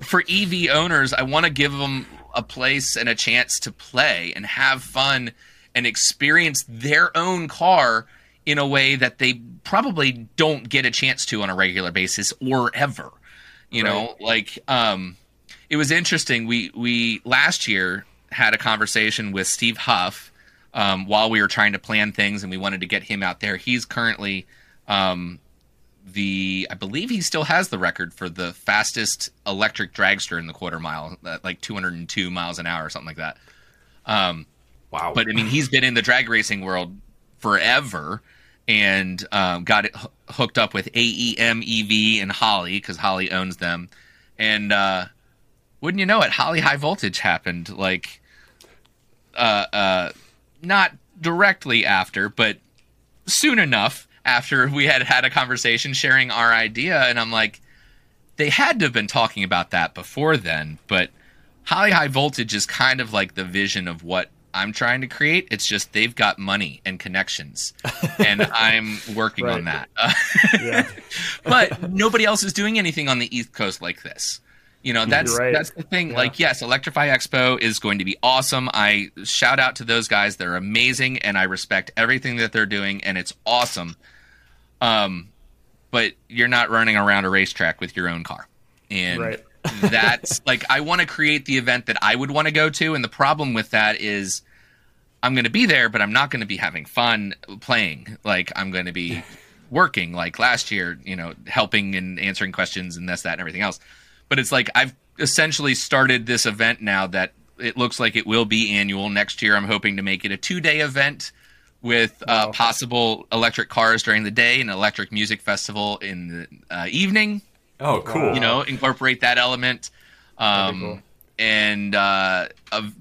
for EV owners, I want to give them a place and a chance to play and have fun and experience their own car in a way that they probably don't get a chance to on a regular basis or ever. You right. know, like um it was interesting. We we last year had a conversation with Steve Huff um, while we were trying to plan things, and we wanted to get him out there. He's currently um, the I believe he still has the record for the fastest electric dragster in the quarter mile, like 202 miles an hour or something like that. Um, wow! But I mean, he's been in the drag racing world forever, and um, got it h- hooked up with AEM EV and Holley because Holley owns them, and uh, wouldn't you know it, Holley High Voltage happened like uh, uh, not directly after, but soon enough after we had had a conversation sharing our idea. And I'm like, they had to have been talking about that before then, but Holley High Voltage is kind of like the vision of what I'm trying to create. It's just they've got money and connections, and I'm working on that. yeah. but nobody else is doing anything on the East Coast like this. You know, that's right. that's the thing. Yeah. Like, yes, Electrify Expo is going to be awesome. I shout out to those guys; they're amazing, and I respect everything that they're doing, and it's awesome. Um, but you're not running around a racetrack with your own car, and right. that's like I want to create the event that I would want to go to, and the problem with that is. I'm going to be there, but I'm not going to be having fun playing. Like I'm going to be working, like last year, you know, helping and answering questions and this, that, and everything else but it's like I've essentially started this event now that it looks like it will be annual next year. I'm hoping to make it a two day event with uh, possible electric cars during the day and electric music festival in the uh, evening. Oh, cool! You know, incorporate that element, um, cool. and uh,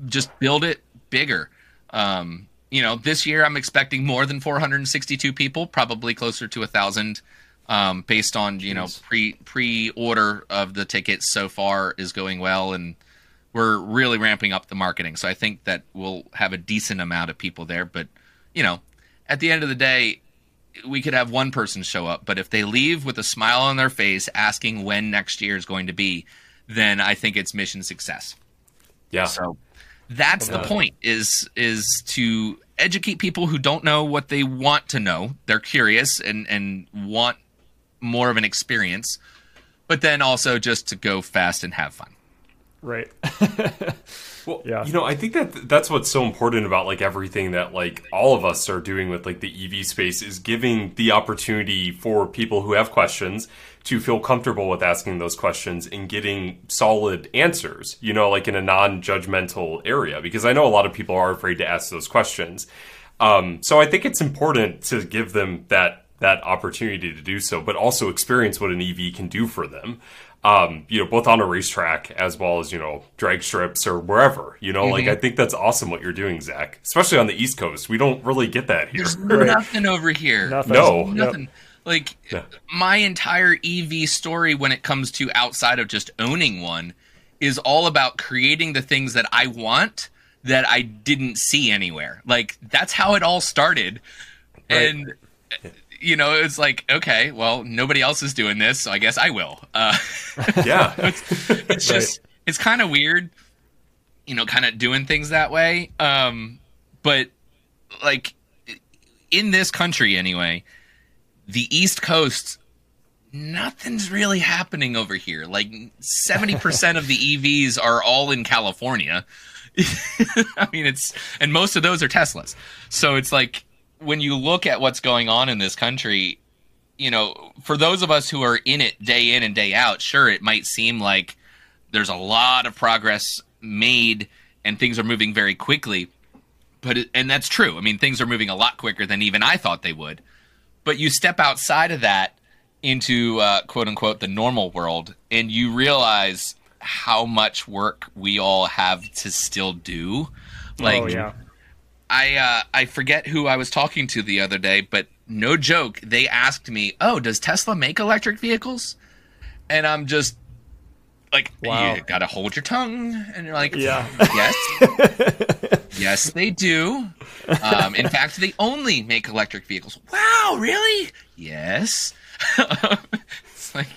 just build it bigger. Um, you know, this year I'm expecting more than 462 people, probably closer to a thousand um, based on you know pre pre order of the tickets so far is going well, and we're really ramping up the marketing. So I think that we'll have a decent amount of people there. But you know, at the end of the day, we could have one person show up, but if they leave with a smile on their face, asking when next year is going to be, then I think it's mission success. Yeah. So that's the point is is to educate people who don't know what they want to know. They're curious and and want more of an experience, but then also just to go fast and have fun. Right. well, yeah. you know, I think that that's what's so important about like everything that like all of us are doing with like the EV space is giving the opportunity for people who have questions to feel comfortable with asking those questions and getting solid answers, you know, like in a non-judgmental area because I know a lot of people are afraid to ask those questions. Um, so I think it's important to give them that that opportunity to do so, but also experience what an EV can do for them. Um, you know, both on a racetrack as well as, you know, drag strips or wherever, you know, mm-hmm. like I think that's awesome what you're doing, Zach, especially on the East Coast. We don't really get that here. There's nothing over here. Nothing. No. Nothing. Yep. Like yeah. my entire EV story when it comes to outside of just owning one is all about creating the things that I want that I didn't see anywhere. Like that's how it all started. Right. And you know, it's like, okay, well, nobody else is doing this, so I guess I will. Uh, yeah, it's, it's just right. it's kind of weird, you know, kind of doing things that way. Um, but like in this country, anyway, the East Coast, nothing's really happening over here. Like seventy percent of the EVs are all in California. I mean, it's and most of those are Teslas. So it's like when you look at what's going on in this country, you know, for those of us who are in it day in and day out, sure, it might seem like there's a lot of progress made and things are moving very quickly. But it, and that's true. I mean, things are moving a lot quicker than even I thought they would. But you step outside of that into uh, quote unquote the normal world, and you realize how much work we all have to still do. Like, oh, yeah. I uh, I forget who I was talking to the other day, but no joke, they asked me, "Oh, does Tesla make electric vehicles?" And I'm just Like Wow. you got to hold your tongue, and you're like, Yeah. yes, yes, they do. Um, in fact, they only make electric vehicles. Wow, really? Yes. it's like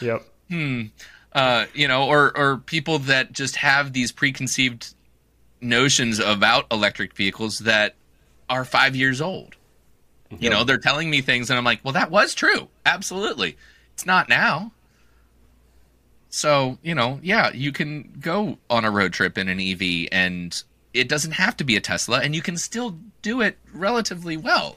Yep. uh, you know, or or people that just have these preconceived notions about electric vehicles that are five years old. You know, they're telling me things, and I'm like, well, that was true, absolutely. It's not now. So you know, yeah, you can go on a road trip in an EV, and it doesn't have to be a Tesla, and you can still do it relatively well.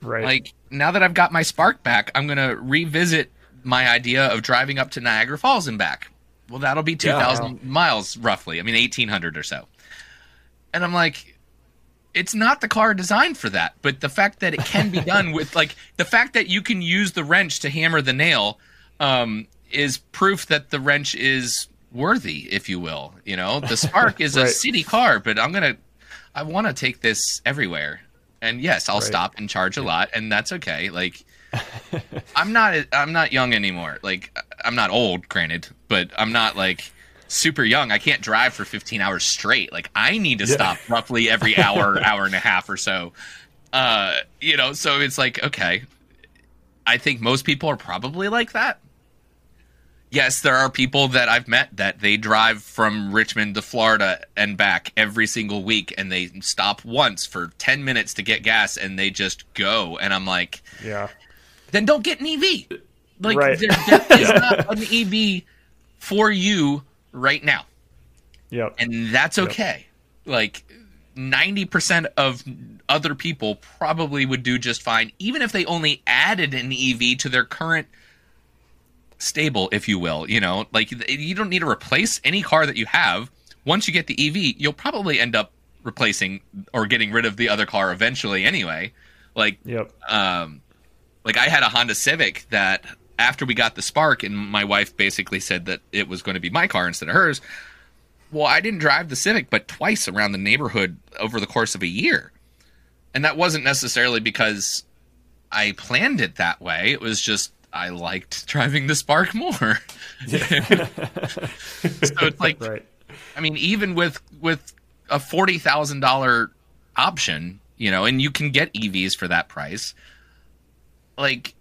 Right. Like now that I've got my spark back, I'm gonna revisit my idea of driving up to Niagara Falls and back. Well, that'll be two thousand miles roughly. I mean, eighteen hundred or so. And I'm like, it's not the car designed for that. But the fact that it can be done with like the fact that you can use the wrench to hammer the nail um, is proof that the wrench is worthy, if you will. You know, the Spark is a Right. city car, but I'm gonna, I want to take this everywhere. And yes, I'll Right. stop and charge a lot, and that's okay. Like, I'm not, I'm not young anymore. Like, I'm not old, granted, but I'm not like super young. I can't drive for 15 hours straight. Like, I need to stop roughly every hour, hour and a half or so. Uh, you know, so it's like, okay, I think most people are probably like that. Yes, there are people that I've met that they drive from Richmond to Florida and back every single week and they stop once for 10 minutes to get gas and they just go. And I'm like, yeah. then don't get an EV. Like, Right. there, there is not an EV for you right now Yep. and that's okay. Like ninety percent of other people probably would do just fine, even if they only added an EV to their current stable, if you will. You know, like you don't need to replace any car that you have. Once you get the EV, you'll probably end up replacing or getting rid of the other car eventually, anyway. Like Yep. um, like I had a Honda Civic that after we got the Spark, and my wife basically said that it was going to be my car instead of hers. Well, I didn't drive the Civic but twice around the neighborhood over the course of a year, and that wasn't necessarily because I planned it that way. It was just I liked driving the Spark more. so it's like Right. I mean, even with with a forty thousand dollar option, you know, and you can get EVs for that price. Like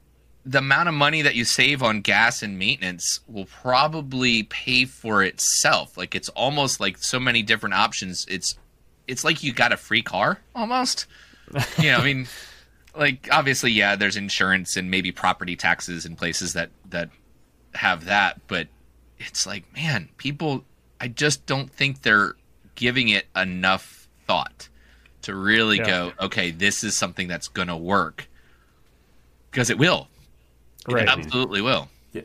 the amount of money that you save on gas and maintenance will probably pay for itself. Like it's almost like so many different options. It's it's like you got a free car almost. You know, I mean, like obviously, yeah, there's insurance and maybe property taxes in places that that have that, but it's like, man, people I just don't think they're giving it enough thought to really Yeah. go, okay, this is something that's going to work. Because it will. Right. Absolutely will. Yeah.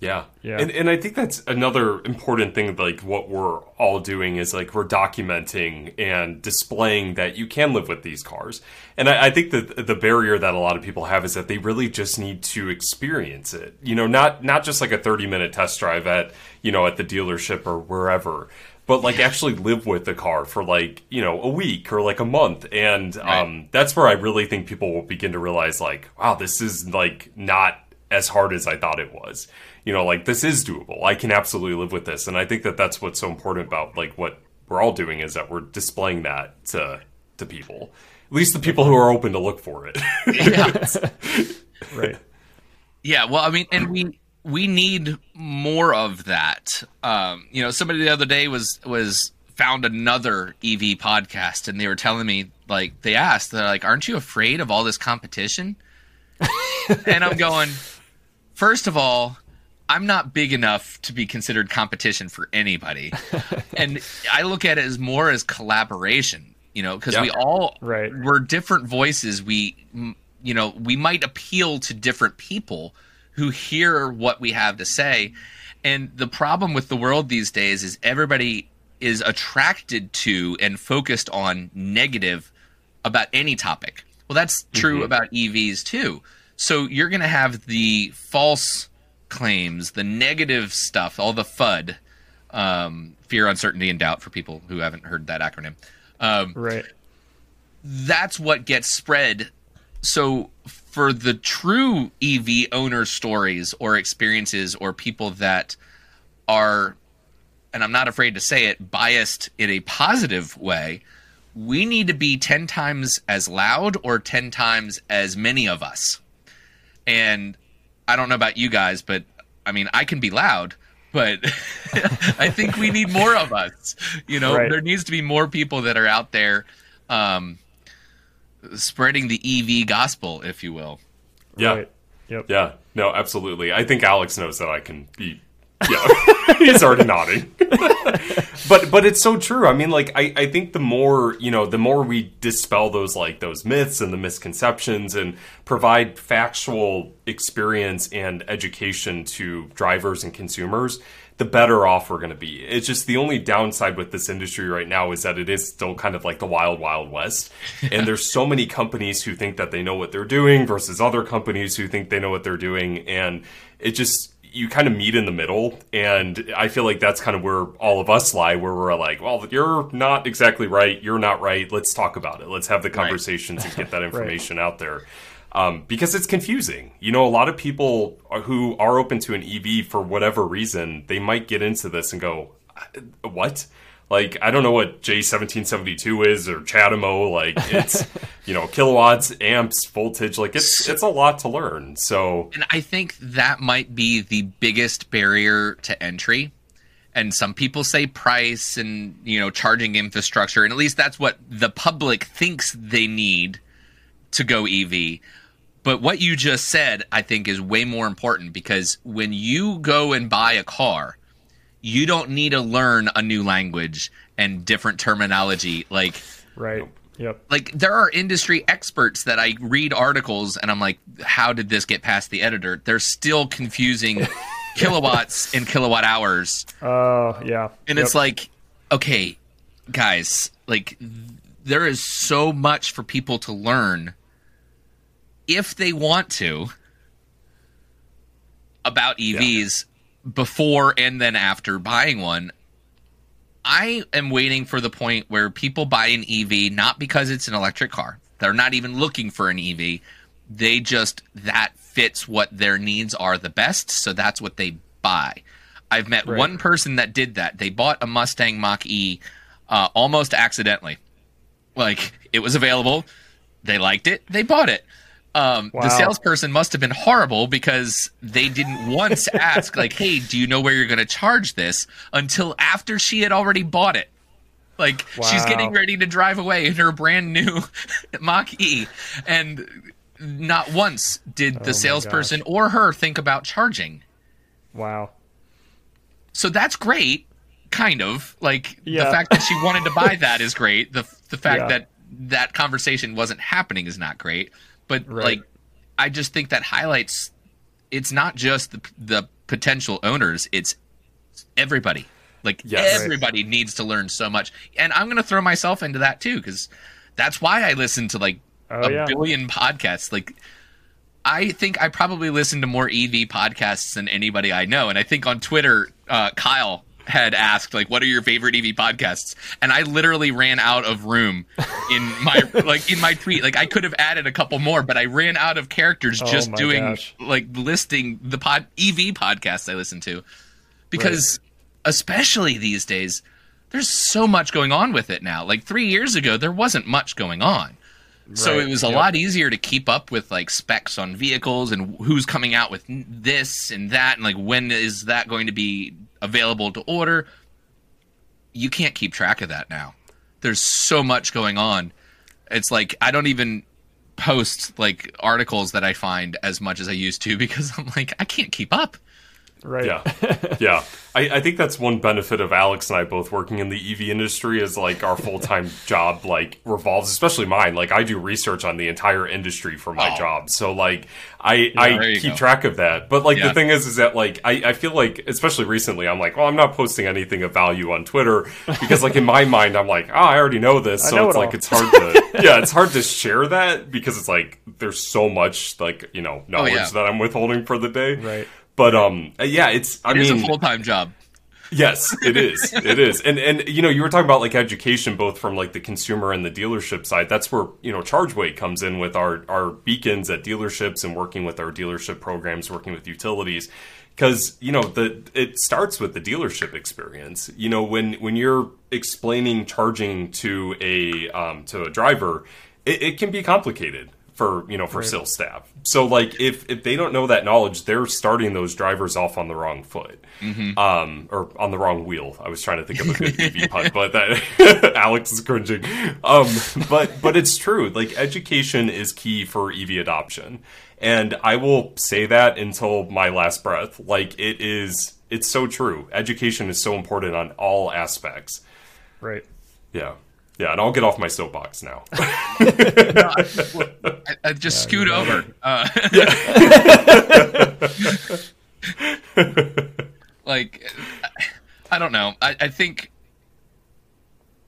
Yeah. Yeah. And and I think that's another important thing like what we're all doing is like we're documenting and displaying that you can live with these cars. And I, I think that the barrier that a lot of people have is that they really just need to experience it. You know, not not just like a 30 minute test drive at, you know, at the dealership or wherever. But like actually live with the car for like, you know, a week or like a month. And um that's where I really think people will begin to realize like, wow, this is like not as hard as I thought it was. You know, like this is doable. I can absolutely live with this, and I think that that's what's so important about like what we're all doing is that we're displaying that to to people, at least the people who are open to look for it. Yeah. Right. Yeah, well, I mean, and we we need more of that. Um, you know, somebody the other day was was found another EV podcast, and they were telling me like they asked, they're like, "Aren't you afraid of all this competition?" and I'm going, first of all. I'm not big enough to be considered competition for anybody. and I look at it as more as collaboration, you know, because we Yeah. all Right. we're different voices. We, you know, we might appeal to different people who hear what we have to say. And the problem with the world these days is everybody is attracted to and focused on negative about any topic. Well, that's true mm-hmm. about EVs too. So you're going to have the false claims, the negative stuff, all the FUD, um, fear, uncertainty, and doubt for people who haven't heard that acronym. Um, Right. that's what gets spread. So for the true EV owner stories or experiences or people that are and I'm not afraid to say it, biased in a positive way, we need to be 10 times as loud or 10 times as many of us. And I don't know about you guys, but I mean, I can be loud, but I think we need more of us. You know, Right. there needs to be more people that are out there um, spreading the EV gospel, if you will. Yeah. Right. Yep. Yeah, no, absolutely. I think Alex knows that I can be. Yeah, he's already nodding. but but it's so true. I mean, like I, I think the more you know, the more we dispel those like those myths and the misconceptions and provide factual experience and education to drivers and consumers, the better off we're going to be. It's just the only downside with this industry right now is that it is still kind of like the wild wild west, and there's so many companies who think that they know what they're doing versus other companies who think they know what they're doing, and it just you kind of meet in the middle and i feel like that's kind of where all of us lie where we're like well you're not exactly right you're not right let's talk about it let's have the conversations and get that information out there. Um, because it's confusing. You know a lot of people who are open to an ev for whatever reason they might get into this and go "Uh, what like i don't know what j1772 is or CHAdeMO like it's you know kilowatts amps voltage like it's it's a lot to learn so And I think that might be the biggest barrier to entry. And some people say price and, you know, charging infrastructure. And at least that's what the public thinks they need to go EV. But what you just said, I think, is way more important because when you go and buy a car, you don't need to learn a new language and different terminology. Like, Right. Yep. like there are industry experts that I read articles and I'm like, how did this get past the editor? They're still confusing kilowatts and kilowatt hours. Oh, yeah. And Yep. it's like, okay, guys, like there is so much for people to learn if they want to about EVs before and then after buying one. I am waiting for the point where people buy an EV not because it's an electric car. They're not even looking for an EV. They just that fits what their needs are the best, so that's what they buy. I've met Right. one person that did that. They bought a Mustang Mach E uh, almost accidentally. Like it was available, they liked it, they bought it. Um, The salesperson must have been horrible because they didn't once ask, like, "Hey, do you know where you're going to charge this?" Until after she had already bought it. Like she's getting ready to drive away in her brand new Mach E, and not once did Oh the salesperson or her think about charging. Wow. So that's great, kind of. Like Yeah. the fact that she wanted to buy that is great. The the fact Yeah. that that conversation wasn't happening is not great. But Right. like, I just think that highlights. It's not just the the potential owners; it's everybody. Like Yes. Right. everybody needs to learn so much, and I'm going to throw myself into that too because that's why I listen to like Oh, a yeah. billion podcasts. Like I think I probably listen to more EV podcasts than anybody I know. And I think on Twitter, uh, Kyle had asked like, "What are your favorite EV podcasts?" And I literally ran out of room in my like in my tweet. Like I could have added a couple more, but I ran out of characters Oh just doing gosh. like listing the pod EV podcasts I listen to because especially these days there's so much going on with it now. Like 3 years ago there wasn't much going on. So it was a Yep. lot easier to keep up with like specs on vehicles and who's coming out with this and that and like when is that going to be available to order. You can't keep track of that now. There's so much going on. It's like I don't even post like articles that I find as much as I used to because I'm like I can't keep up. Right. Yeah, yeah. I, I think that's one benefit of Alex and I both working in the EV industry is like our full time job like revolves, especially mine. Like I do research on the entire industry for my Oh. job, so like I there I keep go. track of that. But like Yeah. the thing is, is that like I I feel like especially recently I'm like, well, I'm not posting anything of value on Twitter because like in my mind I'm like, oh, I already know this, so know it's it like all. it's hard to yeah, it's hard to share that because it's like there's so much like you know knowledge Oh, yeah. that I'm withholding for the day, Right. But um, yeah, it's. I It mean, a full time job. yes, it is. It is, and and you know, you were talking about like education, both from like the consumer and the dealership side. That's where you know ChargeWay comes in with our our beacons at dealerships and working with our dealership programs, working with utilities. because you know the it starts with the dealership experience. You know when when you're explaining charging to a um, to a driver, it, it can be complicated for you know for right. sales staff. So like if if they don't know that knowledge, they're starting those drivers off on the wrong foot, mm-hmm. um, or on the wrong wheel. I was trying to think of a good EV pun, but that Alex is cringing. Um, but but it's true. Like education is key for EV adoption, and I will say that until my last breath. Like it is, it's so true. Education is so important on all aspects. Right. Yeah. Yeah, and I'll get off my soapbox now. no, I, I, just yeah, scoot over. Uh, like, I don't know. I, I, think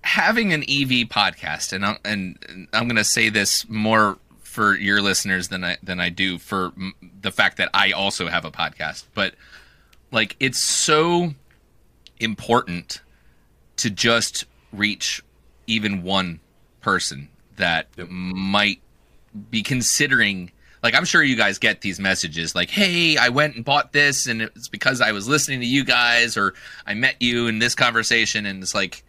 having an EV podcast, and I'm, and I'm going to say this more for your listeners than I than I do for the fact that I also have a podcast, but like, it's so important to just reach even one person that yep. might be considering like I'm sure you guys get these messages like, "Hey, I went and bought this and it's because I was listening to you guys or I met you in this conversation." And it's like,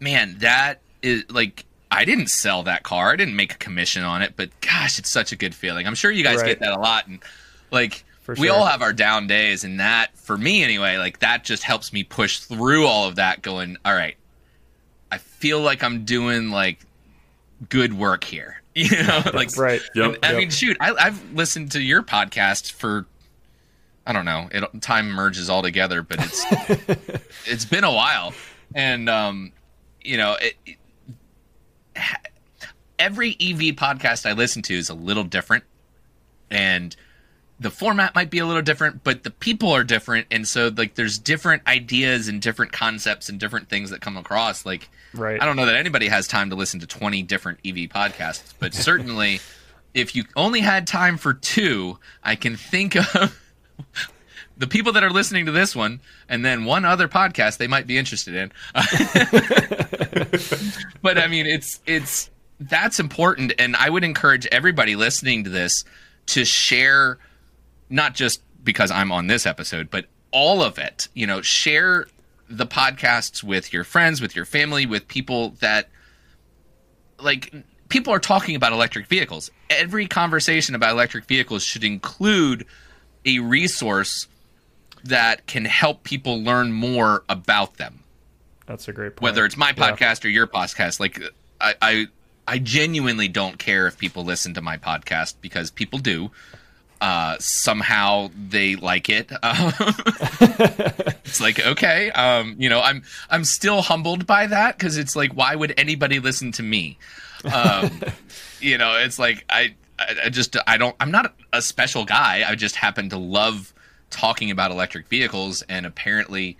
"Man, that is like I didn't sell that car. I didn't make a commission on it, but gosh, it's such a good feeling." I'm sure you guys right. get that a lot and like sure. we all have our down days and that for me anyway, like that just helps me push through all of that going, "All right, I feel like I'm doing like good work here. You know, like right. Yep, I yep. mean, shoot, I, have listened to your podcast for I don't know. It time merges all together, but it's it's been a while, and um, you know, it, it, every EV podcast I listen to is a little different, and the format might be a little different, but the people are different, and so like there's different ideas and different concepts and different things that come across. Like, right. I don't know that anybody has time to listen to 20 different EV podcasts, but certainly if you only had time for two, I can think of the people that are listening to this one and then one other podcast they might be interested in. but I mean, it's it's that's important, and I would encourage everybody listening to this to share not just because I'm on this episode, but all of it. You know, share the podcasts with your friends, with your family, with people that like people are talking about electric vehicles. Every conversation about electric vehicles should include a resource that can help people learn more about them. That's a great point. Whether it's my podcast yeah. or your podcast, like I, I I genuinely don't care if people listen to my podcast because people do uh, somehow they like it. it's like okay, um, you know, I'm I'm still humbled by that because it's like, why would anybody listen to me? Um, you know, it's like I, I just I don't I'm not a special guy. I just happen to love talking about electric vehicles, and apparently,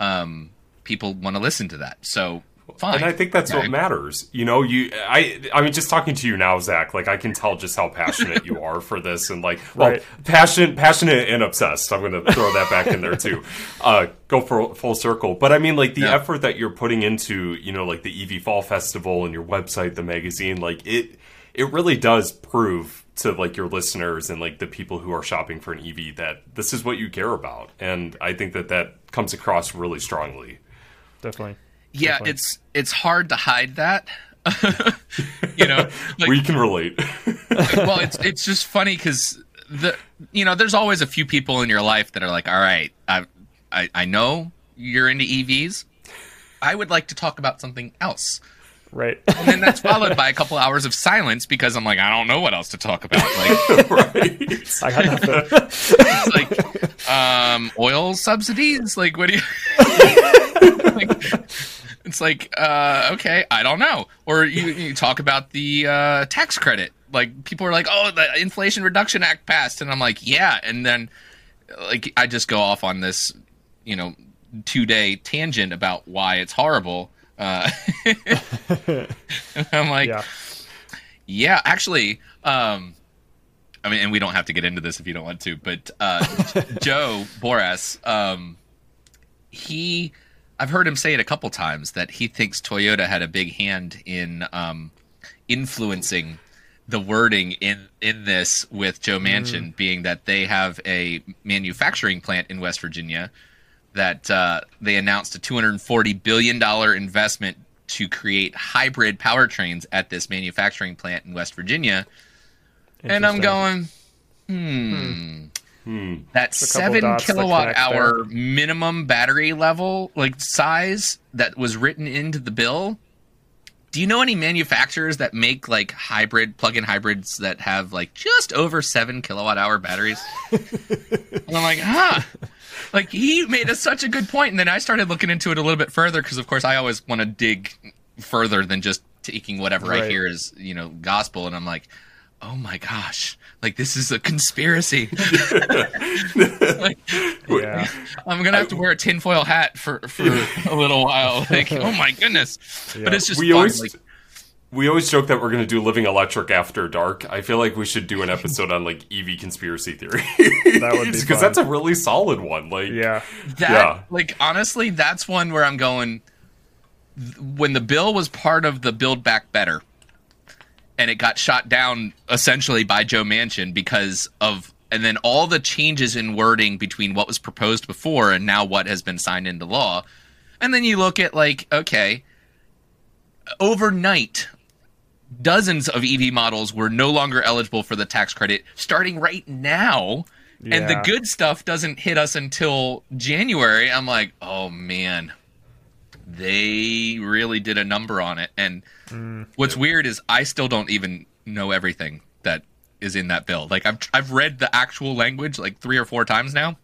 um, people want to listen to that. So Fine. And I think that's what matters. You know, you I I mean just talking to you now, Zach, like I can tell just how passionate you are for this and like well right. passionate passionate and obsessed. I'm gonna throw that back in there too. Uh go for full circle. But I mean like the yeah. effort that you're putting into, you know, like the EV Fall Festival and your website, the magazine, like it it really does prove to like your listeners and like the people who are shopping for an EV that this is what you care about. And I think that that comes across really strongly. Definitely yeah, Definitely. it's it's hard to hide that. you know, like, we can relate. well, it's it's just funny because the you know there's always a few people in your life that are like, all right, I I, I know you're into EVs. I would like to talk about something else. Right. And then that's followed by a couple hours of silence because I'm like, I don't know what else to talk about. Like, right. I got nothing. It's like, um, oil subsidies? Like, what do you. like, it's like, uh, okay, I don't know. Or you, you talk about the uh, tax credit. Like people are like, oh, the Inflation Reduction Act passed, and I'm like, yeah. And then like I just go off on this, you know, two day tangent about why it's horrible. Uh, I'm like, yeah. yeah, actually, um, I mean, and we don't have to get into this if you don't want to, but uh, Joe Boras, um, he I've heard him say it a couple times that he thinks Toyota had a big hand in um, influencing the wording in in this with Joe Manchin being that they have a manufacturing plant in West Virginia that uh, they announced a 240 billion dollar investment to create hybrid powertrains at this manufacturing plant in West Virginia, and I'm going, hmm, that a couple seven that kilowatt hour minimum battery level like size that was written into the bill. Do you know any manufacturers that make like hybrid plug-in hybrids that have like just over seven kilowatt hour batteries? and I'm like, huh. Like he made a, such a good point, and then I started looking into it a little bit further because, of course, I always want to dig further than just taking whatever I Right. hear as you know gospel, and I'm like, oh my gosh, like this is a conspiracy. Like, Yeah. I'm gonna have to wear a tinfoil hat for for a little while. Like, oh my goodness! But it's just we fun. always like, we always joke that we're going to do living electric after dark. I feel like we should do an episode on like EV conspiracy theory. That would be because that's a really solid one. Like, Yeah. that Yeah. like honestly that's one where i'm going when the bill was part of the build back better and it got shot down essentially by joe manchin because of and then all the changes in wording between what was proposed before and now what has been signed into law. And then you look at like okay overnight dozens of ev models were no longer eligible for the tax credit starting right now. And the good stuff doesn't hit us until January. I'm like, oh man, they really did a number on it. And Mm. what's weird is I still don't even know everything that is in that bill. Like I've I've read the actual language like three or four times now.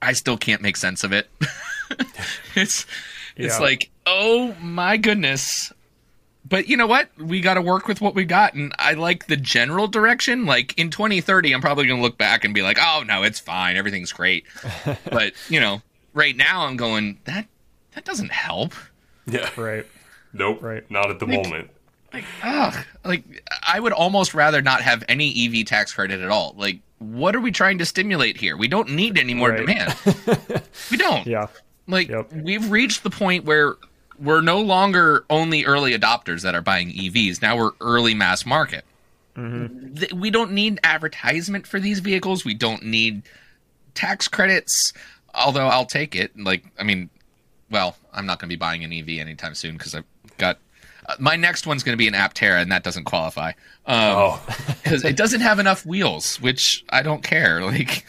I still can't make sense of it. it's it's Yeah. like, oh my goodness. But you know what? We got to work with what we got, and I like the general direction. Like in 2030, I'm probably going to look back and be like, "Oh no, it's fine, everything's great." but you know, right now I'm going that that doesn't help. yeah, Right. nope, Right. not at the Like- moment. Like, ugh, like I would almost rather not have any EV tax credit at all. Like, what are we trying to stimulate here? We don't need any more Right. demand. we don't. Yeah. Like Yep. we've reached the point where we're no longer only early adopters that are buying EVs. Now we're early mass market. Mm-hmm. Th- We don't need advertisement for these vehicles. We don't need tax credits. Although I'll take it. Like I mean, well, I'm not going to be buying an EV anytime soon because I've got uh, my next one's going to be an Aptera, and that doesn't qualify um, Oh, because it doesn't have enough wheels, which I don't care. Like,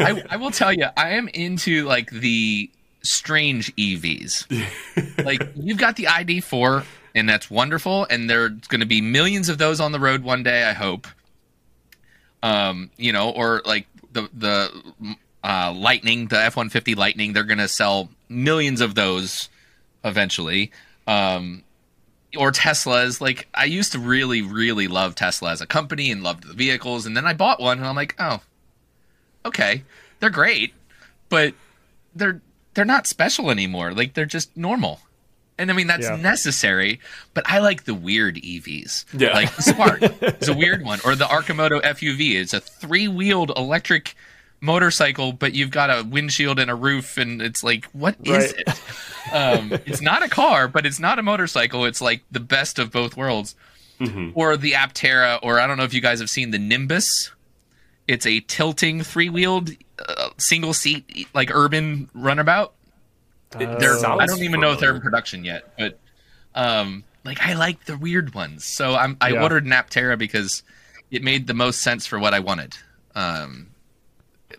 I, I will tell you, I am into like the strange EVs. like, you've got the ID4, and that's wonderful, and there's going to be millions of those on the road one day. I hope. Um, you know, or like the the uh, Lightning, the F one fifty Lightning, they're going to sell millions of those eventually. Um, or Teslas. Like I used to really, really love Tesla as a company and loved the vehicles, and then I bought one, and I'm like, oh, okay, they're great, but they're they're not special anymore. Like they're just normal. And I mean that's Yeah. necessary, but I like the weird EVs. Yeah. Like the Spark is a weird one, or the Arcimoto FUV. It's a three-wheeled electric motorcycle, but you've got a windshield and a roof, and it's like, what is Right. it? um, it's not a car, but it's not a motorcycle. It's like the best of both worlds. Or the Aptera, or I don't know if you guys have seen the Nimbus. It's a tilting three-wheeled uh, single seat like urban runabout. It They're, I don't even know if they're in production yet, but um, like I like the weird ones. So I'm, I Yeah. ordered an Aptera because it made the most sense for what I wanted. Um,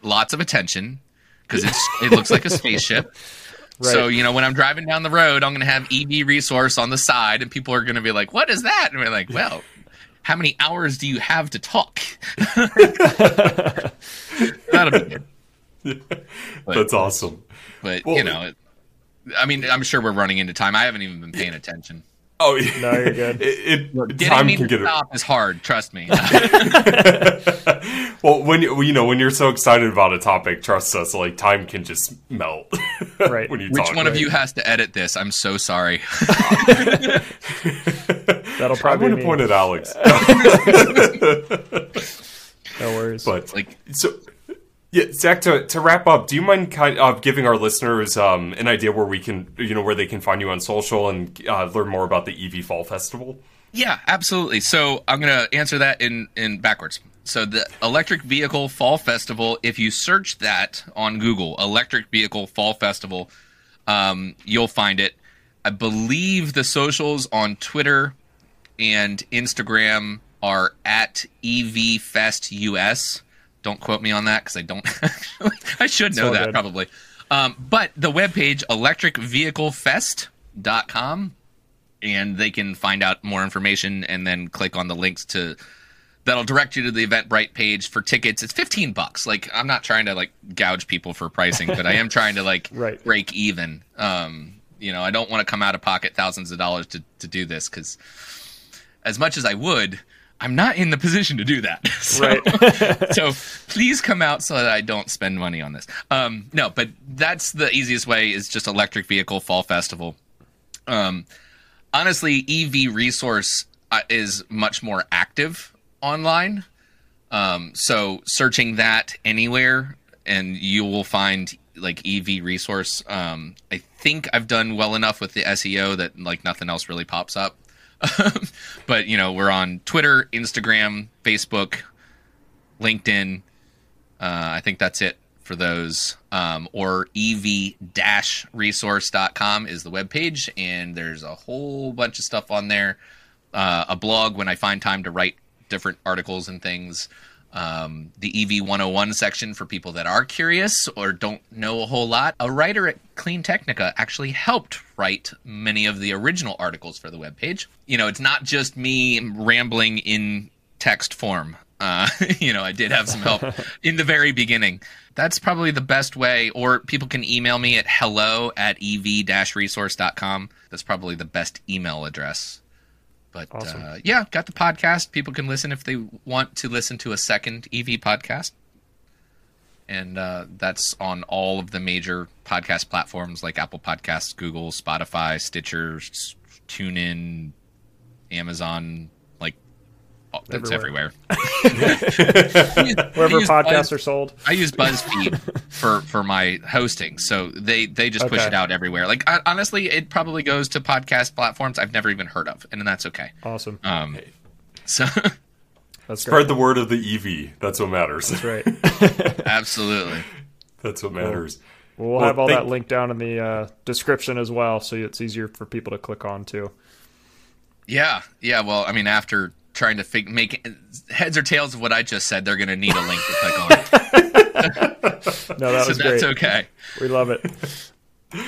lots of attention because it looks like a spaceship. So you know when I'm driving down the road, I'm going to have EV resource on the side, and people are going to be like, "What is that?" And we're like, "Well." How many hours do you have to talk? That'll be good. But- That's awesome. But Well- you know, it, I mean, I'm sure we're running into time. I haven't even been paying attention. Oh, yeah. No, you're good. It, it Getting time me can to get it. stop is hard. Trust me. Well, when you you know when you're so excited about a topic, trust us, like time can just melt. Right. when you Which talk. one of you has to edit this? I'm so sorry. That'll probably. I'm probably going to point at Alex, no worries. but Like, so. Yeah, Zach. To, to wrap up, do you mind kind of giving our listeners um, an idea where we can, you know, where they can find you on social and uh, learn more about the EV Fall Festival? Yeah, absolutely. So I'm going to answer that in in backwards. So the Electric Vehicle Fall Festival, if you search that on Google, Electric Vehicle Fall Festival, um, you'll find it. I believe the socials on Twitter and Instagram are at EVFestUS. Don't quote me on that because I don't. I should know that good. probably. Um, but the webpage electricvehiclefest.com and they can find out more information and then click on the links to that'll direct you to the Eventbrite page for tickets. It's 15 bucks. Like I'm not trying to like gouge people for pricing, but I am trying to like Right. break even. Um, you know, I don't want to come out of pocket thousands of dollars to to do this cuz as much as I would, I'm not in the position to do that. So, Right. so please come out so that I don't spend money on this. Um, no, but that's the easiest way is just electric vehicle fall festival. Um, honestly, EV resource uh, is much more active online. Um, so searching that anywhere and you will find like EV resource. Um, I think I've done well enough with the SEO that like nothing else really pops up. but you know, we're on Twitter, Instagram, Facebook, LinkedIn. Uh, I think that's it for those. Um, or ev-resource.com is the webpage, and there's a whole bunch of stuff on there. Uh, a blog when I find time to write different articles and things. Um, the EV 101 section for people that are curious or don't know a whole lot. A writer at Clean Technica actually helped write many of the original articles for the webpage. You know, it's not just me rambling in text form. Uh, you know, I did have some help in the very beginning. That's probably the best way, or people can email me at hello at ev-resource.com. That's probably the best email address. But Awesome. uh, yeah, got the podcast. People can listen if they want to listen to a second EV podcast. And uh, that's on all of the major podcast platforms like Apple Podcasts, Google, Spotify, Stitcher, TuneIn, Amazon. Like, it's Everywhere. everywhere. Wherever podcasts Buzz- are sold. I use BuzzFeed for for my hosting, so they they just push it out everywhere. Like I, honestly, it probably goes to podcast platforms I've never even heard of, and that's okay. Awesome. Um, so That's Spread great. the word of the EV. That's what matters. That's right. absolutely, That's what matters. We'll Well, have all thank- that linked down in the uh, description as well, so it's easier for people to click on too. yeah, yeah. Well, I mean, after trying to fig- make heads or tails of what I just said, they're going to need a link to click on. No, that so was that's great. okay. We love it.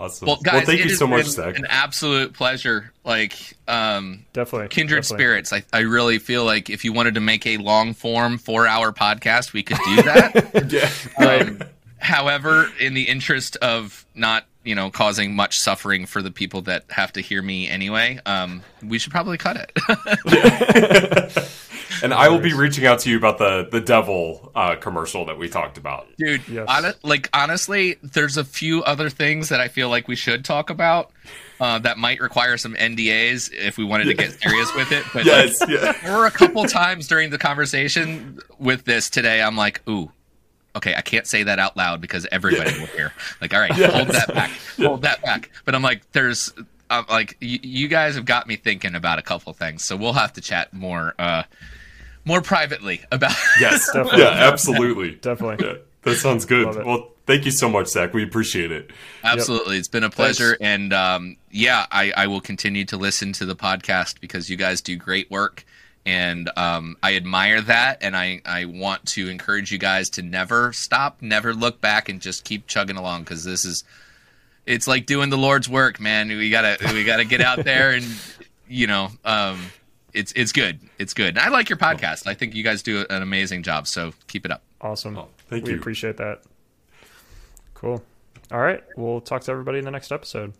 Awesome. Well, guys, thank you so much, been Zach. An absolute pleasure. Like, um, Definitely. kindred definitely. spirits. I, I really feel like if you wanted to make a long form four hour podcast, we could do that. Yeah. um, however, in the interest of not you know causing much suffering for the people that have to hear me anyway, um, we should probably cut it. And I will be reaching out to you about the the devil uh, commercial that we talked about. Dude, Yes. hone- like honestly, there's a few other things that I feel like we should talk about uh, that might require some NDAs if we wanted to get serious with it. But like, Yes. Yeah. there were a couple times during the conversation with this today. I'm like, ooh, okay, I can't say that out loud because everybody will hear. Like, all right, hold that back, hold that back. But I'm like, there's, I'm like, y- you guys have got me thinking about a couple things, so we'll have to chat more, uh, more privately about. Yes. Definitely. Yeah. Absolutely. Definitely. Yeah. That sounds good. Well, thank you so much, Zach. We appreciate it. Absolutely, it's been a pleasure, and um, yeah, I, I will continue to listen to the podcast because you guys do great work, and um, I admire that, and I I want to encourage you guys to never stop, never look back, and just keep chugging along because this is it's like doing the Lord's work, man. We gotta we gotta get out there and you know um, it's it's good, it's good. And I like your podcast. I think you guys do an amazing job, so keep it up. Awesome. Oh, thank we you. appreciate that. Cool. All right. We'll talk to everybody in the next episode.